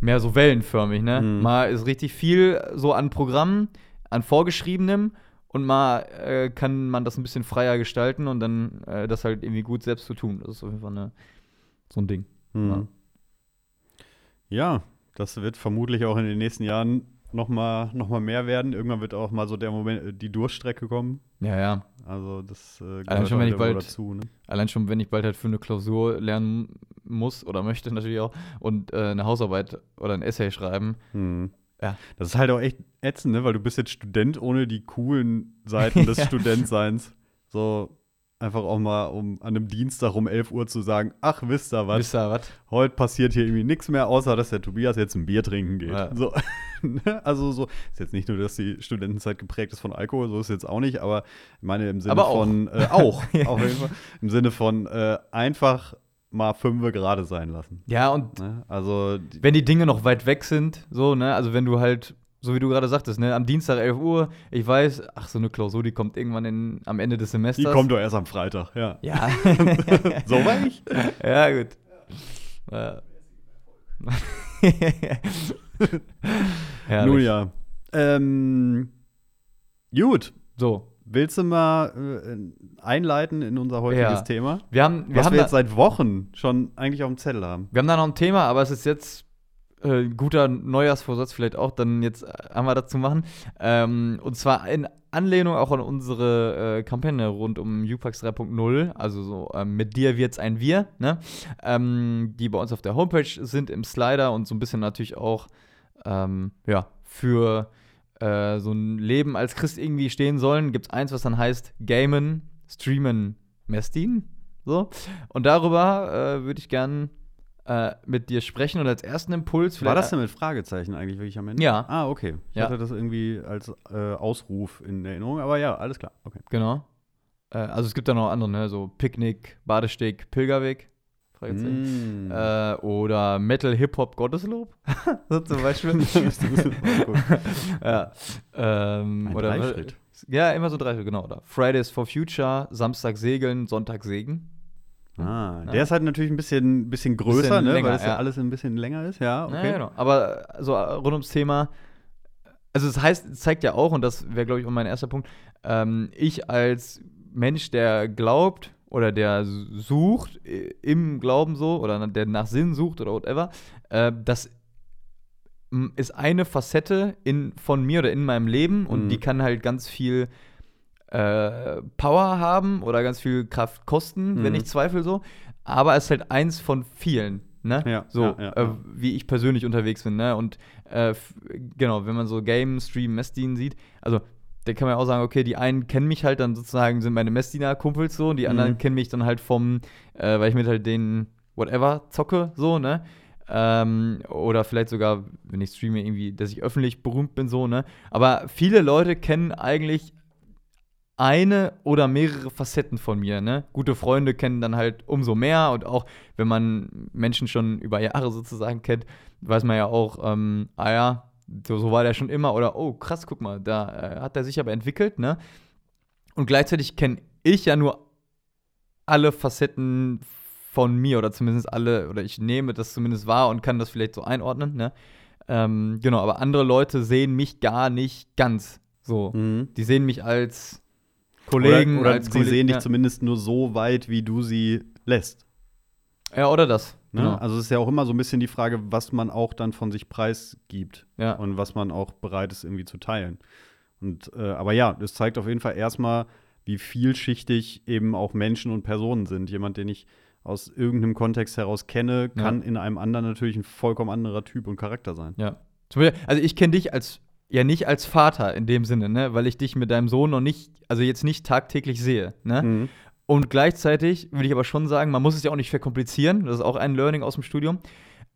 [SPEAKER 1] mehr so wellenförmig, ne?
[SPEAKER 2] Mhm.
[SPEAKER 1] Mal ist richtig viel so an Programmen, an vorgeschriebenem und mal äh, kann man das ein bisschen freier gestalten und dann äh, das halt irgendwie gut selbst zu tun. Das ist auf jeden Fall eine, so ein Ding.
[SPEAKER 2] Mhm. Ja, das wird vermutlich auch in den nächsten Jahren noch mal, noch mal mehr werden. Irgendwann wird auch mal so der Moment, äh, die Durchstrecke kommen.
[SPEAKER 1] Ja, ja.
[SPEAKER 2] Also das äh,
[SPEAKER 1] Allein schon, wenn ich bald-
[SPEAKER 2] dazu. Ne?
[SPEAKER 1] Allein schon, wenn ich bald halt für eine Klausur lernen muss oder möchte natürlich auch und äh, eine Hausarbeit oder ein Essay schreiben.
[SPEAKER 2] Hm.
[SPEAKER 1] Ja.
[SPEAKER 2] Das ist halt auch echt ätzend, ne? weil du bist jetzt Student ohne die coolen Seiten [LAUGHS] des. Studentseins. So einfach auch mal um an einem Dienstag um 11 Uhr zu sagen, ach, wisst ihr was,
[SPEAKER 1] Wisst ihr was?
[SPEAKER 2] heute passiert hier irgendwie nichts mehr, außer dass der Tobias jetzt ein Bier trinken geht.
[SPEAKER 1] Ja.
[SPEAKER 2] So. [LAUGHS] Ne? also so, ist jetzt nicht nur, dass die Studentenzeit geprägt ist von Alkohol, so ist jetzt auch nicht, aber ich meine im Sinne
[SPEAKER 1] Aber auch.
[SPEAKER 2] von, äh, [LAUGHS] auch, auf jeden Fall, im Sinne von äh, einfach mal fünfe gerade sein lassen.
[SPEAKER 1] Ja, und
[SPEAKER 2] Ne? Also,
[SPEAKER 1] wenn die Dinge noch weit weg sind, so, ne, also wenn du halt, so wie du gerade sagtest, ne, am Dienstag 11 Uhr, ich weiß, ach, so eine Klausur, die kommt irgendwann in, am Ende des
[SPEAKER 2] die
[SPEAKER 1] Semesters.
[SPEAKER 2] kommt doch erst am Freitag, ja.
[SPEAKER 1] Ja. [LAUGHS]
[SPEAKER 2] So war ich. [LAUGHS]
[SPEAKER 1] ja, gut. Ja. [LAUGHS]
[SPEAKER 2] Nun ja. Ähm, gut.
[SPEAKER 1] So,
[SPEAKER 2] Willst du mal äh, einleiten in unser heutiges
[SPEAKER 1] Ja.
[SPEAKER 2] Thema?
[SPEAKER 1] wir haben, wir
[SPEAKER 2] Was
[SPEAKER 1] haben
[SPEAKER 2] wir jetzt seit Wochen schon eigentlich auf dem Zettel haben.
[SPEAKER 1] Wir haben da noch ein Thema, aber es ist jetzt äh, guter Neujahrsvorsatz vielleicht auch, dann jetzt äh, wir dazu machen. Ähm, und zwar in Anlehnung auch an unsere äh, Kampagne rund um UPAX 3.0, also so ähm, mit dir wird's ein Wir, ne? ähm, die bei uns auf der Homepage sind im Slider und so ein bisschen natürlich auch ähm, ja, für äh, so ein Leben als Christ irgendwie stehen sollen, gibt es eins, was dann heißt Gamen, Streamen, Mestin. So. Und darüber äh, würde ich gern äh, mit dir sprechen und als ersten Impuls
[SPEAKER 2] War das denn mit Fragezeichen eigentlich wirklich am Ende?
[SPEAKER 1] Ja.
[SPEAKER 2] Ah, okay. Ich
[SPEAKER 1] Ja.
[SPEAKER 2] hatte das irgendwie als äh, Ausruf in Erinnerung, aber ja, alles klar. Okay.
[SPEAKER 1] Genau. Äh, also es gibt da noch andere, ne? So Picknick, Badesteg, Pilgerweg.
[SPEAKER 2] Mm.
[SPEAKER 1] Äh, oder Metal Hip Hop Gotteslob. [LAUGHS] so zum Beispiel. [LAUGHS] [LAUGHS] Ja. Ähm, oder. Ja, immer so drei genau. Oder Fridays for Future, Samstag segeln, Sonntag sägen.
[SPEAKER 2] Ah,
[SPEAKER 1] Ja.
[SPEAKER 2] der ist halt natürlich ein bisschen, bisschen größer,
[SPEAKER 1] Bisschen
[SPEAKER 2] ne?
[SPEAKER 1] länger,
[SPEAKER 2] weil es ja.
[SPEAKER 1] ja.
[SPEAKER 2] alles ein bisschen länger ist. Ja, okay.
[SPEAKER 1] Ja, genau. Aber so rund ums Thema, also es heißt, zeigt ja auch, und das wäre, glaube ich, auch mein erster Punkt, ähm, ich als Mensch, der glaubt oder der sucht äh, im Glauben so oder der nach Sinn sucht oder whatever, äh, das ist eine Facette in, von mir oder in meinem Leben und
[SPEAKER 2] Mhm.
[SPEAKER 1] die kann halt ganz viel äh, Power haben oder ganz viel Kraft kosten, wenn
[SPEAKER 2] Mhm.
[SPEAKER 1] ich zweifle so. Aber es ist halt eins von vielen. Ne?
[SPEAKER 2] Ja,
[SPEAKER 1] so,
[SPEAKER 2] ja, ja,
[SPEAKER 1] äh, wie ich persönlich unterwegs bin. Ne? Und äh, genau, wenn man so Game, Stream, Messdien sieht, also da kann man ja auch sagen, okay, die einen kennen mich halt dann sozusagen, sind meine Messdiener-Kumpels so, und die anderen
[SPEAKER 2] Mhm.
[SPEAKER 1] kennen mich dann halt vom, äh, weil ich mit halt denen whatever zocke, so, ne? Ähm, oder vielleicht sogar, wenn ich streame, irgendwie, dass ich öffentlich berühmt bin, so, ne? Aber viele Leute kennen eigentlich eine oder mehrere Facetten von mir, ne? Gute Freunde kennen dann halt umso mehr und auch, wenn man Menschen schon über Jahre sozusagen kennt, weiß man ja auch, ähm, ah ja, so, so war der schon immer oder oh, krass, guck mal, da äh, hat er sich aber entwickelt, ne? Und gleichzeitig kenne ich ja nur alle Facetten von mir oder zumindest alle, oder ich nehme das zumindest wahr und kann das vielleicht so einordnen, ne? Ähm, genau, aber andere Leute sehen mich gar nicht ganz so.
[SPEAKER 2] Mhm.
[SPEAKER 1] Die sehen mich als Kollegen,
[SPEAKER 2] oder oder sie
[SPEAKER 1] Kollegen,
[SPEAKER 2] sehen dich
[SPEAKER 1] ja.
[SPEAKER 2] zumindest nur so weit, wie du sie lässt.
[SPEAKER 1] Ja, oder das.
[SPEAKER 2] Ne?
[SPEAKER 1] Genau.
[SPEAKER 2] Also es ist ja auch immer so ein bisschen die Frage, was man auch dann von sich preisgibt
[SPEAKER 1] Ja.
[SPEAKER 2] und was man auch bereit ist, irgendwie zu teilen. Und äh, aber ja, das zeigt auf jeden Fall erstmal, wie vielschichtig eben auch Menschen und Personen sind. Jemand, den ich aus irgendeinem Kontext heraus kenne,
[SPEAKER 1] Ja.
[SPEAKER 2] kann in einem anderen natürlich ein vollkommen anderer Typ und Charakter sein.
[SPEAKER 1] Ja. Also ich kenne dich als ja nicht als Vater in dem Sinne, ne, weil ich dich mit deinem Sohn noch nicht, also jetzt nicht tagtäglich sehe, ne?
[SPEAKER 2] Mhm.
[SPEAKER 1] Und gleichzeitig würde ich aber schon sagen, man muss es ja auch nicht verkomplizieren. Das ist auch ein Learning aus dem Studium.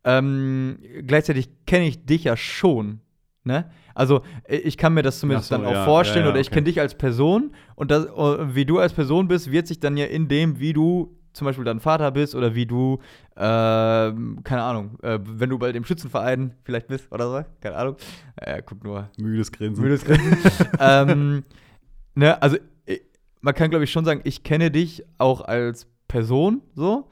[SPEAKER 1] Ähm, gleichzeitig kenne ich dich ja schon. Ne? Also äh, ich kann mir das zumindest
[SPEAKER 2] so,
[SPEAKER 1] dann auch
[SPEAKER 2] ja,
[SPEAKER 1] vorstellen
[SPEAKER 2] ja, ja,
[SPEAKER 1] oder ich kenne dich als Person und das, äh, wie du als Person bist, wird sich dann ja in dem, wie du zum Beispiel dein Vater bist oder wie du, ähm, keine Ahnung, äh, wenn du bald im Schützenverein vielleicht bist oder so, keine Ahnung. Äh, guck nur,
[SPEAKER 2] Müdes Grinsen.
[SPEAKER 1] Müdes Grinsen. [LAUGHS] ähm, ne, also ich, man kann, glaube ich, schon sagen, ich kenne dich auch als Person so.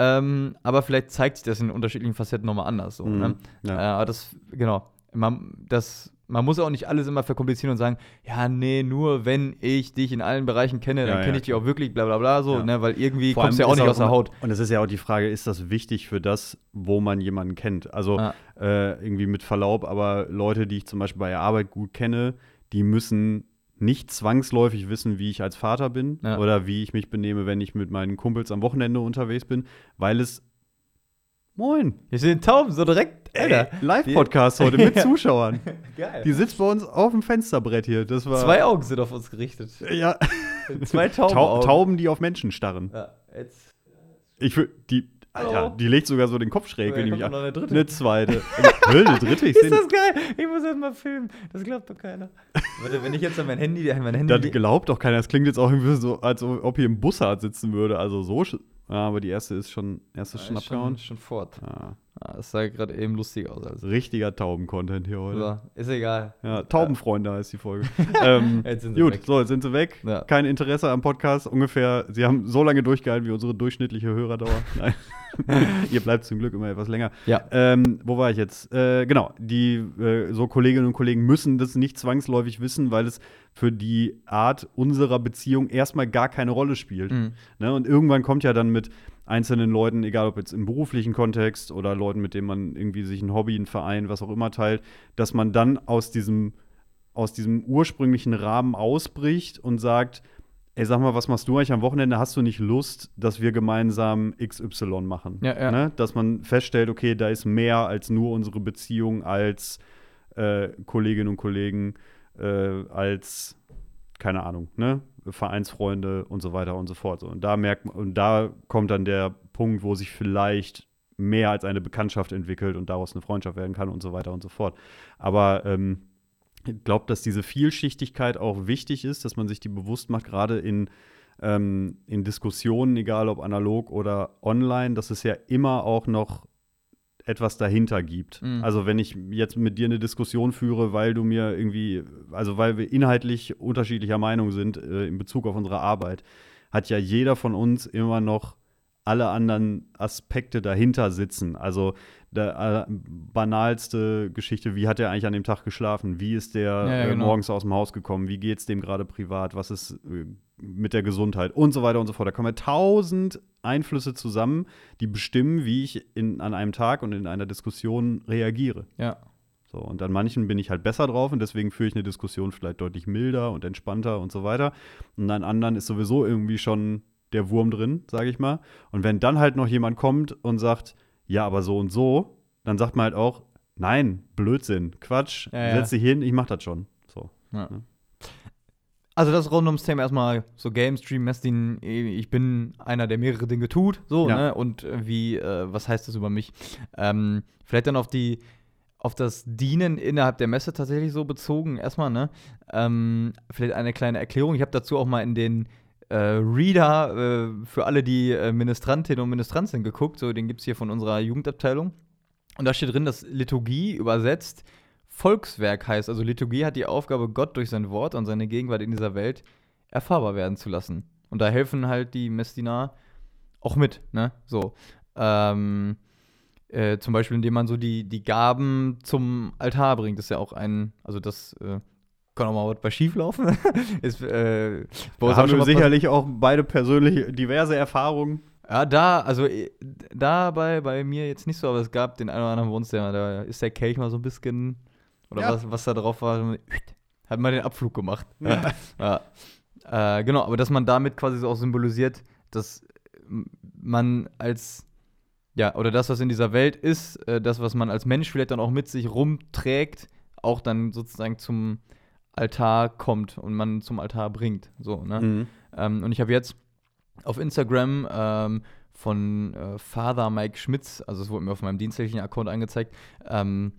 [SPEAKER 1] Ähm, aber vielleicht zeigt sich das in unterschiedlichen Facetten nochmal anders. So,
[SPEAKER 2] Mhm,
[SPEAKER 1] ne?
[SPEAKER 2] ja.
[SPEAKER 1] äh, aber das, genau. Man, das, man muss auch nicht alles immer verkomplizieren und sagen, ja, nee, nur wenn ich dich in allen Bereichen kenne, dann
[SPEAKER 2] Ja,
[SPEAKER 1] kenne
[SPEAKER 2] ja,
[SPEAKER 1] ich dich auch wirklich, bla bla bla, so,
[SPEAKER 2] Ja.
[SPEAKER 1] ne? Weil irgendwie
[SPEAKER 2] Vor
[SPEAKER 1] kommst du ja auch nicht aus der Haut.
[SPEAKER 2] Und es ist ja auch die Frage, ist das wichtig für das, wo man jemanden kennt? Also
[SPEAKER 1] Ja.
[SPEAKER 2] äh, irgendwie mit Verlaub, aber Leute, die ich zum Beispiel bei der Arbeit gut kenne, die müssen nicht zwangsläufig wissen, wie ich als Vater bin oder wie ich mich benehme, wenn ich mit meinen Kumpels am Wochenende unterwegs bin, weil es Moin!
[SPEAKER 1] Wir sind Tauben, so direkt, Alter.
[SPEAKER 2] Live-Podcast heute mit. [LAUGHS] Zuschauern.
[SPEAKER 1] Geil.
[SPEAKER 2] Die sitzt bei uns auf dem Fensterbrett hier. Das war
[SPEAKER 1] Zwei Augen sind auf uns gerichtet.
[SPEAKER 2] ja,
[SPEAKER 1] Zwei [LAUGHS]
[SPEAKER 2] Tau
[SPEAKER 1] Taubenaugen.
[SPEAKER 2] Tauben, die auf Menschen starren.
[SPEAKER 1] Ja, jetzt.
[SPEAKER 2] Ich wür- die Alter, die legt sogar so den Kopf schräg, wenn ich mich
[SPEAKER 1] noch
[SPEAKER 2] an.
[SPEAKER 1] eine dritte.
[SPEAKER 2] Eine zweite. Eine dritte? Ich [LAUGHS]
[SPEAKER 1] Ist das geil? Ich muss das mal filmen. Das glaubt doch keiner. Warte, wenn ich jetzt an mein Handy, mein Handy.
[SPEAKER 2] Das glaubt doch keiner. Das klingt jetzt auch irgendwie so, als ob hier im Bussard sitzen würde. Also so. Ja, aber die erste ist schon, erste ist schon
[SPEAKER 1] ist
[SPEAKER 2] abgehauen.
[SPEAKER 1] schon, schon fort.
[SPEAKER 2] Ja,
[SPEAKER 1] das sah gerade eben lustig aus. Also.
[SPEAKER 2] richtiger Tauben-Content hier heute.
[SPEAKER 1] So, ist egal.
[SPEAKER 2] Ja, Taubenfreunde heißt die Folge. ähm, [LAUGHS]
[SPEAKER 1] Jetzt sind sie
[SPEAKER 2] gut,
[SPEAKER 1] weg.
[SPEAKER 2] so, jetzt sind sie weg.
[SPEAKER 1] Ja.
[SPEAKER 2] Kein Interesse am Podcast. Ungefähr, sie haben so lange durchgehalten wie unsere durchschnittliche Hörerdauer. [LAUGHS] Nein. [LAUGHS] Ihr bleibt zum Glück immer etwas länger.
[SPEAKER 1] Ja.
[SPEAKER 2] Ähm, wo war ich jetzt? Äh, genau, die äh, so Kolleginnen und Kollegen müssen das nicht zwangsläufig wissen, weil es für die Art unserer Beziehung erstmal gar keine Rolle spielt.
[SPEAKER 1] Mhm.
[SPEAKER 2] Ne? Und irgendwann kommt ja dann mit einzelnen Leuten, egal ob jetzt im beruflichen Kontext oder Leuten, mit denen man irgendwie sich ein Hobby, ein Verein, was auch immer teilt, dass man dann aus diesem, aus diesem ursprünglichen Rahmen ausbricht und sagt, ey, sag mal, was machst du eigentlich am Wochenende? Hast du nicht Lust, dass wir gemeinsam XY machen?
[SPEAKER 1] Ja, ja.
[SPEAKER 2] Ne? Dass man feststellt, okay, da ist mehr als nur unsere Beziehung als äh, Kolleginnen und Kollegen, äh, als, keine Ahnung, ne? Vereinsfreunde und so weiter und so fort. Und da merkt und da kommt dann der Punkt, wo sich vielleicht mehr als eine Bekanntschaft entwickelt und daraus eine Freundschaft werden kann und so weiter und so fort. Aber ähm, ich glaube, dass diese Vielschichtigkeit auch wichtig ist, dass man sich die bewusst macht, gerade in, ähm, in Diskussionen, egal ob analog oder online, dass es ja immer auch noch etwas dahinter gibt.
[SPEAKER 1] Mhm.
[SPEAKER 2] Also wenn ich jetzt mit dir eine Diskussion führe, weil du mir irgendwie, also weil wir inhaltlich unterschiedlicher Meinung sind äh, in Bezug auf unsere Arbeit, hat ja jeder von uns immer noch alle anderen Aspekte dahinter sitzen. Also der äh, banalste Geschichte, wie hat er eigentlich an dem Tag geschlafen? Wie ist der
[SPEAKER 1] Ja, ja,
[SPEAKER 2] äh,
[SPEAKER 1] genau.
[SPEAKER 2] morgens aus dem Haus gekommen? Wie geht es dem gerade privat? Was ist äh, mit der Gesundheit? Und so weiter und so fort. Da kommen ja tausend Einflüsse zusammen, die bestimmen, wie ich in, an einem Tag und in einer Diskussion reagiere.
[SPEAKER 1] Ja.
[SPEAKER 2] So, und an manchen bin ich halt besser drauf und deswegen führe ich eine Diskussion vielleicht deutlich milder und entspannter und so weiter. Und an anderen ist sowieso irgendwie schon der Wurm drin, sage ich mal. Und wenn dann halt noch jemand kommt und sagt, ja, aber so und so, dann sagt man halt auch, nein, Blödsinn, Quatsch,
[SPEAKER 1] Ja, ja.
[SPEAKER 2] setz dich hin, ich mach das schon. So.
[SPEAKER 1] Ja.
[SPEAKER 2] Ja.
[SPEAKER 1] Also das rund ums Thema erstmal so Game Stream, Messdien, ich bin einer, der mehrere Dinge tut, so,
[SPEAKER 2] Ja.
[SPEAKER 1] ne? Und äh, wie, äh, was heißt das über mich? Ähm, vielleicht dann auf die, auf das Dienen innerhalb der Messe tatsächlich so bezogen, erstmal, ne? Ähm, vielleicht eine kleine Erklärung. Ich habe dazu auch mal in den äh, Reader äh, für alle, die äh, Ministrantinnen und Ministrant sind, geguckt. So, den gibt es hier von unserer Jugendabteilung. Und da steht drin, dass Liturgie übersetzt Volkswerk heißt. Also Liturgie hat die Aufgabe, Gott durch sein Wort und seine Gegenwart in dieser Welt erfahrbar werden zu lassen. Und da helfen halt die Messdiener auch mit, ne? So. Ähm, äh, zum Beispiel, indem man so die, die Gaben zum Altar bringt. Das ist ja auch ein, also das äh, kann auch mal was bei schief laufen. [LAUGHS] ist, äh,
[SPEAKER 2] Da haben wir sicherlich auch beide persönlich diverse Erfahrungen.
[SPEAKER 1] Ja, da, also äh, da bei, bei mir jetzt nicht so, aber es gab den einen oder anderen bei uns, der, da ist der Kelch mal so ein bisschen, oder
[SPEAKER 2] Ja.
[SPEAKER 1] was, was da drauf war, hat mal den Abflug gemacht.
[SPEAKER 2] Ja. [LAUGHS]
[SPEAKER 1] ja. Äh, genau, aber dass man damit quasi so auch symbolisiert, dass man als, ja, oder das, was in dieser Welt ist, äh, das, was man als Mensch vielleicht dann auch mit sich rumträgt, auch dann sozusagen zum Altar kommt und man zum Altar bringt. So, ne?
[SPEAKER 2] Mhm.
[SPEAKER 1] Ähm, und ich habe jetzt auf Instagram ähm, von äh, Father Mike Schmitz, also es wurde mir auf meinem dienstlichen Account angezeigt, ähm,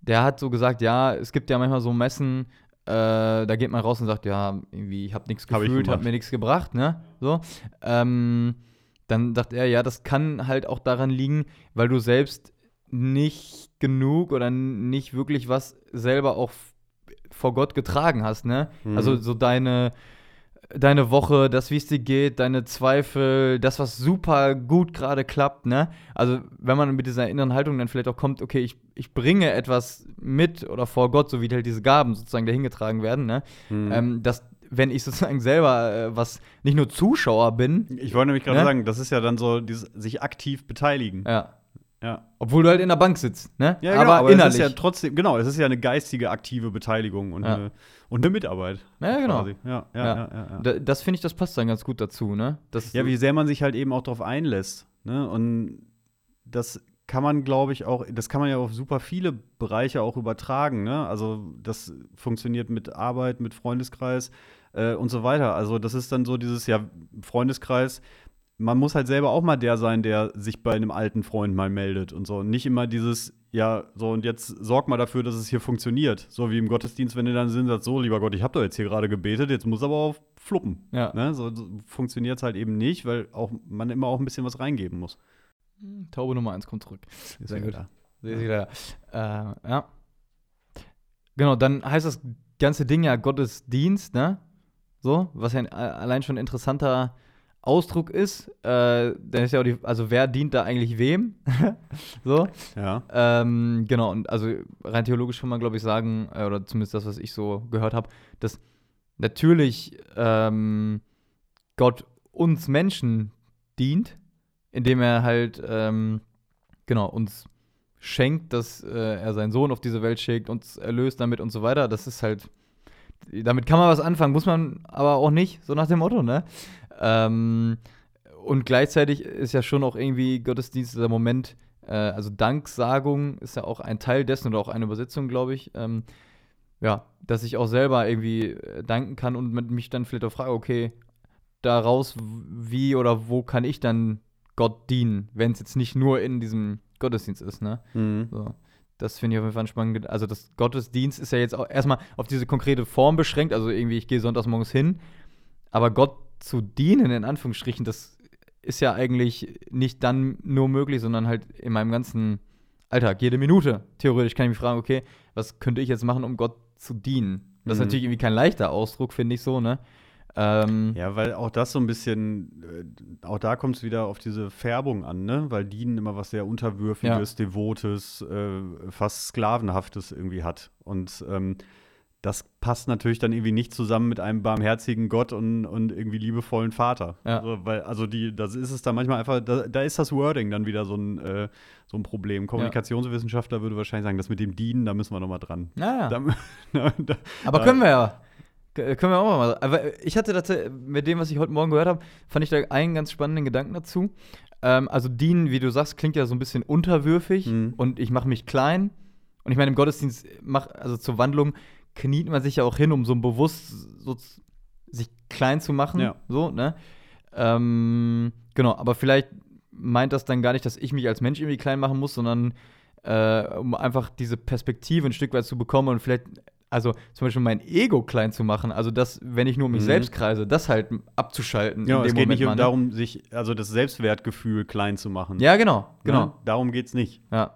[SPEAKER 1] der hat so gesagt, ja, es gibt ja manchmal so Messen, äh, da geht man raus und sagt, ja, irgendwie, ich habe nichts
[SPEAKER 2] Hab ich
[SPEAKER 1] gefühlt, hat
[SPEAKER 2] gemacht.
[SPEAKER 1] mir nichts gebracht, ne? So. Ähm, dann dachte er, ja, das kann halt auch daran liegen, weil du selbst nicht genug oder nicht wirklich was selber auch vor Gott getragen hast, ne?
[SPEAKER 2] Mhm.
[SPEAKER 1] Also so deine, deine Woche, das, wie es dir geht, deine Zweifel, das, was super gut gerade klappt, ne? Also, wenn man mit dieser inneren Haltung dann vielleicht auch kommt, okay, ich, ich bringe etwas mit oder vor Gott, so wie halt diese Gaben sozusagen dahin getragen werden, ne?
[SPEAKER 2] Mhm.
[SPEAKER 1] Ähm, dass, wenn ich sozusagen selber äh, was nicht nur Zuschauer bin,
[SPEAKER 2] ich wollte nämlich gerade
[SPEAKER 1] Ne?
[SPEAKER 2] sagen, das ist ja dann so dieses sich aktiv beteiligen.
[SPEAKER 1] ja,
[SPEAKER 2] Ja.
[SPEAKER 1] obwohl du halt in der Bank sitzt, ne?
[SPEAKER 2] Ja, genau, aber,
[SPEAKER 1] innerlich.
[SPEAKER 2] es ist ja trotzdem, genau, es ist ja eine geistige, aktive Beteiligung und,
[SPEAKER 1] Ja.
[SPEAKER 2] eine, und eine Mitarbeit.
[SPEAKER 1] ja, genau.
[SPEAKER 2] quasi. Ja, ja,
[SPEAKER 1] Ja.
[SPEAKER 2] ja. ja, ja.
[SPEAKER 1] Da, das finde ich, das passt dann ganz gut dazu, ne? Das,
[SPEAKER 2] Ja, wie sehr man sich halt eben auch darauf einlässt. Ne? Und das kann man, glaube ich, auch, das kann man ja auf super viele Bereiche auch übertragen. Ne? Also das funktioniert mit Arbeit, mit Freundeskreis äh, und so weiter. Also das ist dann so dieses, ja, Freundeskreis, man muss halt selber auch mal der sein, der sich bei einem alten Freund mal meldet und so. Und nicht immer dieses, ja, so und jetzt sorg mal dafür, dass es hier funktioniert. So wie im Gottesdienst, wenn du dann sind, sagst, so, lieber Gott, ich habe doch jetzt hier gerade gebetet, jetzt muss aber auch fluppen.
[SPEAKER 1] Ja.
[SPEAKER 2] Ne? So, so funktioniert es halt eben nicht, weil auch man immer auch ein bisschen was reingeben muss.
[SPEAKER 1] Taube Nummer 1 kommt zurück.
[SPEAKER 2] Ist
[SPEAKER 1] Sehr
[SPEAKER 2] ja
[SPEAKER 1] gut.
[SPEAKER 2] da.
[SPEAKER 1] Sehe ich wieder. Äh, ja. Genau, dann heißt das ganze Ding ja Gottesdienst, ne? So, was ja ein, allein schon ein interessanter Ausdruck ist. Äh, dann ist ja auch die, also wer dient da eigentlich wem? [LAUGHS] so.
[SPEAKER 2] Ja.
[SPEAKER 1] Ähm, genau, und also rein theologisch kann man, glaube ich, sagen, äh, oder zumindest das, was ich so gehört habe, dass natürlich ähm, Gott uns Menschen dient, indem er halt, ähm, genau, uns schenkt, dass äh, er seinen Sohn auf diese Welt schickt, uns erlöst damit und so weiter. Das ist halt, damit kann man was anfangen, muss man aber auch nicht, so nach dem Motto, ne? Ähm, und gleichzeitig ist ja schon auch irgendwie Gottesdienst dieser Moment, äh, also Danksagung ist ja auch ein Teil dessen oder auch eine Übersetzung, glaube ich. Ähm, ja, dass ich auch selber irgendwie äh, danken kann und mich dann vielleicht auch frage, okay, daraus, wie oder wo kann ich dann Gott dienen, wenn es jetzt nicht nur in diesem Gottesdienst ist, ne?
[SPEAKER 2] Mhm.
[SPEAKER 1] So. Das finde ich auf jeden Fall spannend. Also das Gottesdienst ist ja jetzt auch erstmal auf diese konkrete Form beschränkt. Also irgendwie, ich gehe sonntags morgens hin. Aber Gott zu dienen, in Anführungsstrichen, das ist ja eigentlich nicht dann nur möglich, sondern halt in meinem ganzen Alltag, jede Minute. Theoretisch kann ich mich fragen, okay, was könnte ich jetzt machen, um Gott zu dienen? Das ist
[SPEAKER 2] Mhm.
[SPEAKER 1] natürlich irgendwie kein leichter Ausdruck, finde ich so, ne? Ähm,
[SPEAKER 2] Ja, weil auch das so ein bisschen, äh, auch da kommt es wieder auf diese Färbung an, ne? Weil Dienen immer was sehr Unterwürfiges, Devotes, äh, fast Sklavenhaftes irgendwie hat. Und ähm, das passt natürlich dann irgendwie nicht zusammen mit einem barmherzigen Gott und, und irgendwie liebevollen Vater.
[SPEAKER 1] Ja.
[SPEAKER 2] Also, weil, also die, das ist es dann manchmal einfach, da, da ist das Wording dann wieder so ein, äh, so ein Problem. Kommunikationswissenschaftler würde wahrscheinlich sagen, das mit dem Dienen, da müssen wir noch mal dran.
[SPEAKER 1] naja.
[SPEAKER 2] Da, da, [LAUGHS] da,
[SPEAKER 1] Aber
[SPEAKER 2] da-
[SPEAKER 1] können wir ja. K- Können wir auch mal. Aber ich hatte äh, mit dem, was ich heute Morgen gehört habe, fand ich da einen ganz spannenden Gedanken dazu. Ähm, also dienen, wie du sagst, klingt ja so ein bisschen unterwürfig
[SPEAKER 2] Mhm.
[SPEAKER 1] und ich mache mich klein. Und ich meine, im Gottesdienst, mach, also zur Wandlung, kniet man sich ja auch hin, um so ein bewusst so sich klein zu machen.
[SPEAKER 2] Ja.
[SPEAKER 1] So, ne? Ähm, genau, aber vielleicht meint das dann gar nicht, dass ich mich als Mensch irgendwie klein machen muss, sondern äh, um einfach diese Perspektive ein Stück weit zu bekommen und vielleicht, also zum Beispiel mein Ego klein zu machen, also das, wenn ich nur um mich
[SPEAKER 2] Mhm.
[SPEAKER 1] selbst kreise, das halt abzuschalten.
[SPEAKER 2] Ja, es geht
[SPEAKER 1] Moment
[SPEAKER 2] nicht
[SPEAKER 1] mal,
[SPEAKER 2] um
[SPEAKER 1] ne?
[SPEAKER 2] darum, sich, also das Selbstwertgefühl klein zu machen.
[SPEAKER 1] Ja, genau, genau.
[SPEAKER 2] Ne? Darum geht's nicht.
[SPEAKER 1] Ja.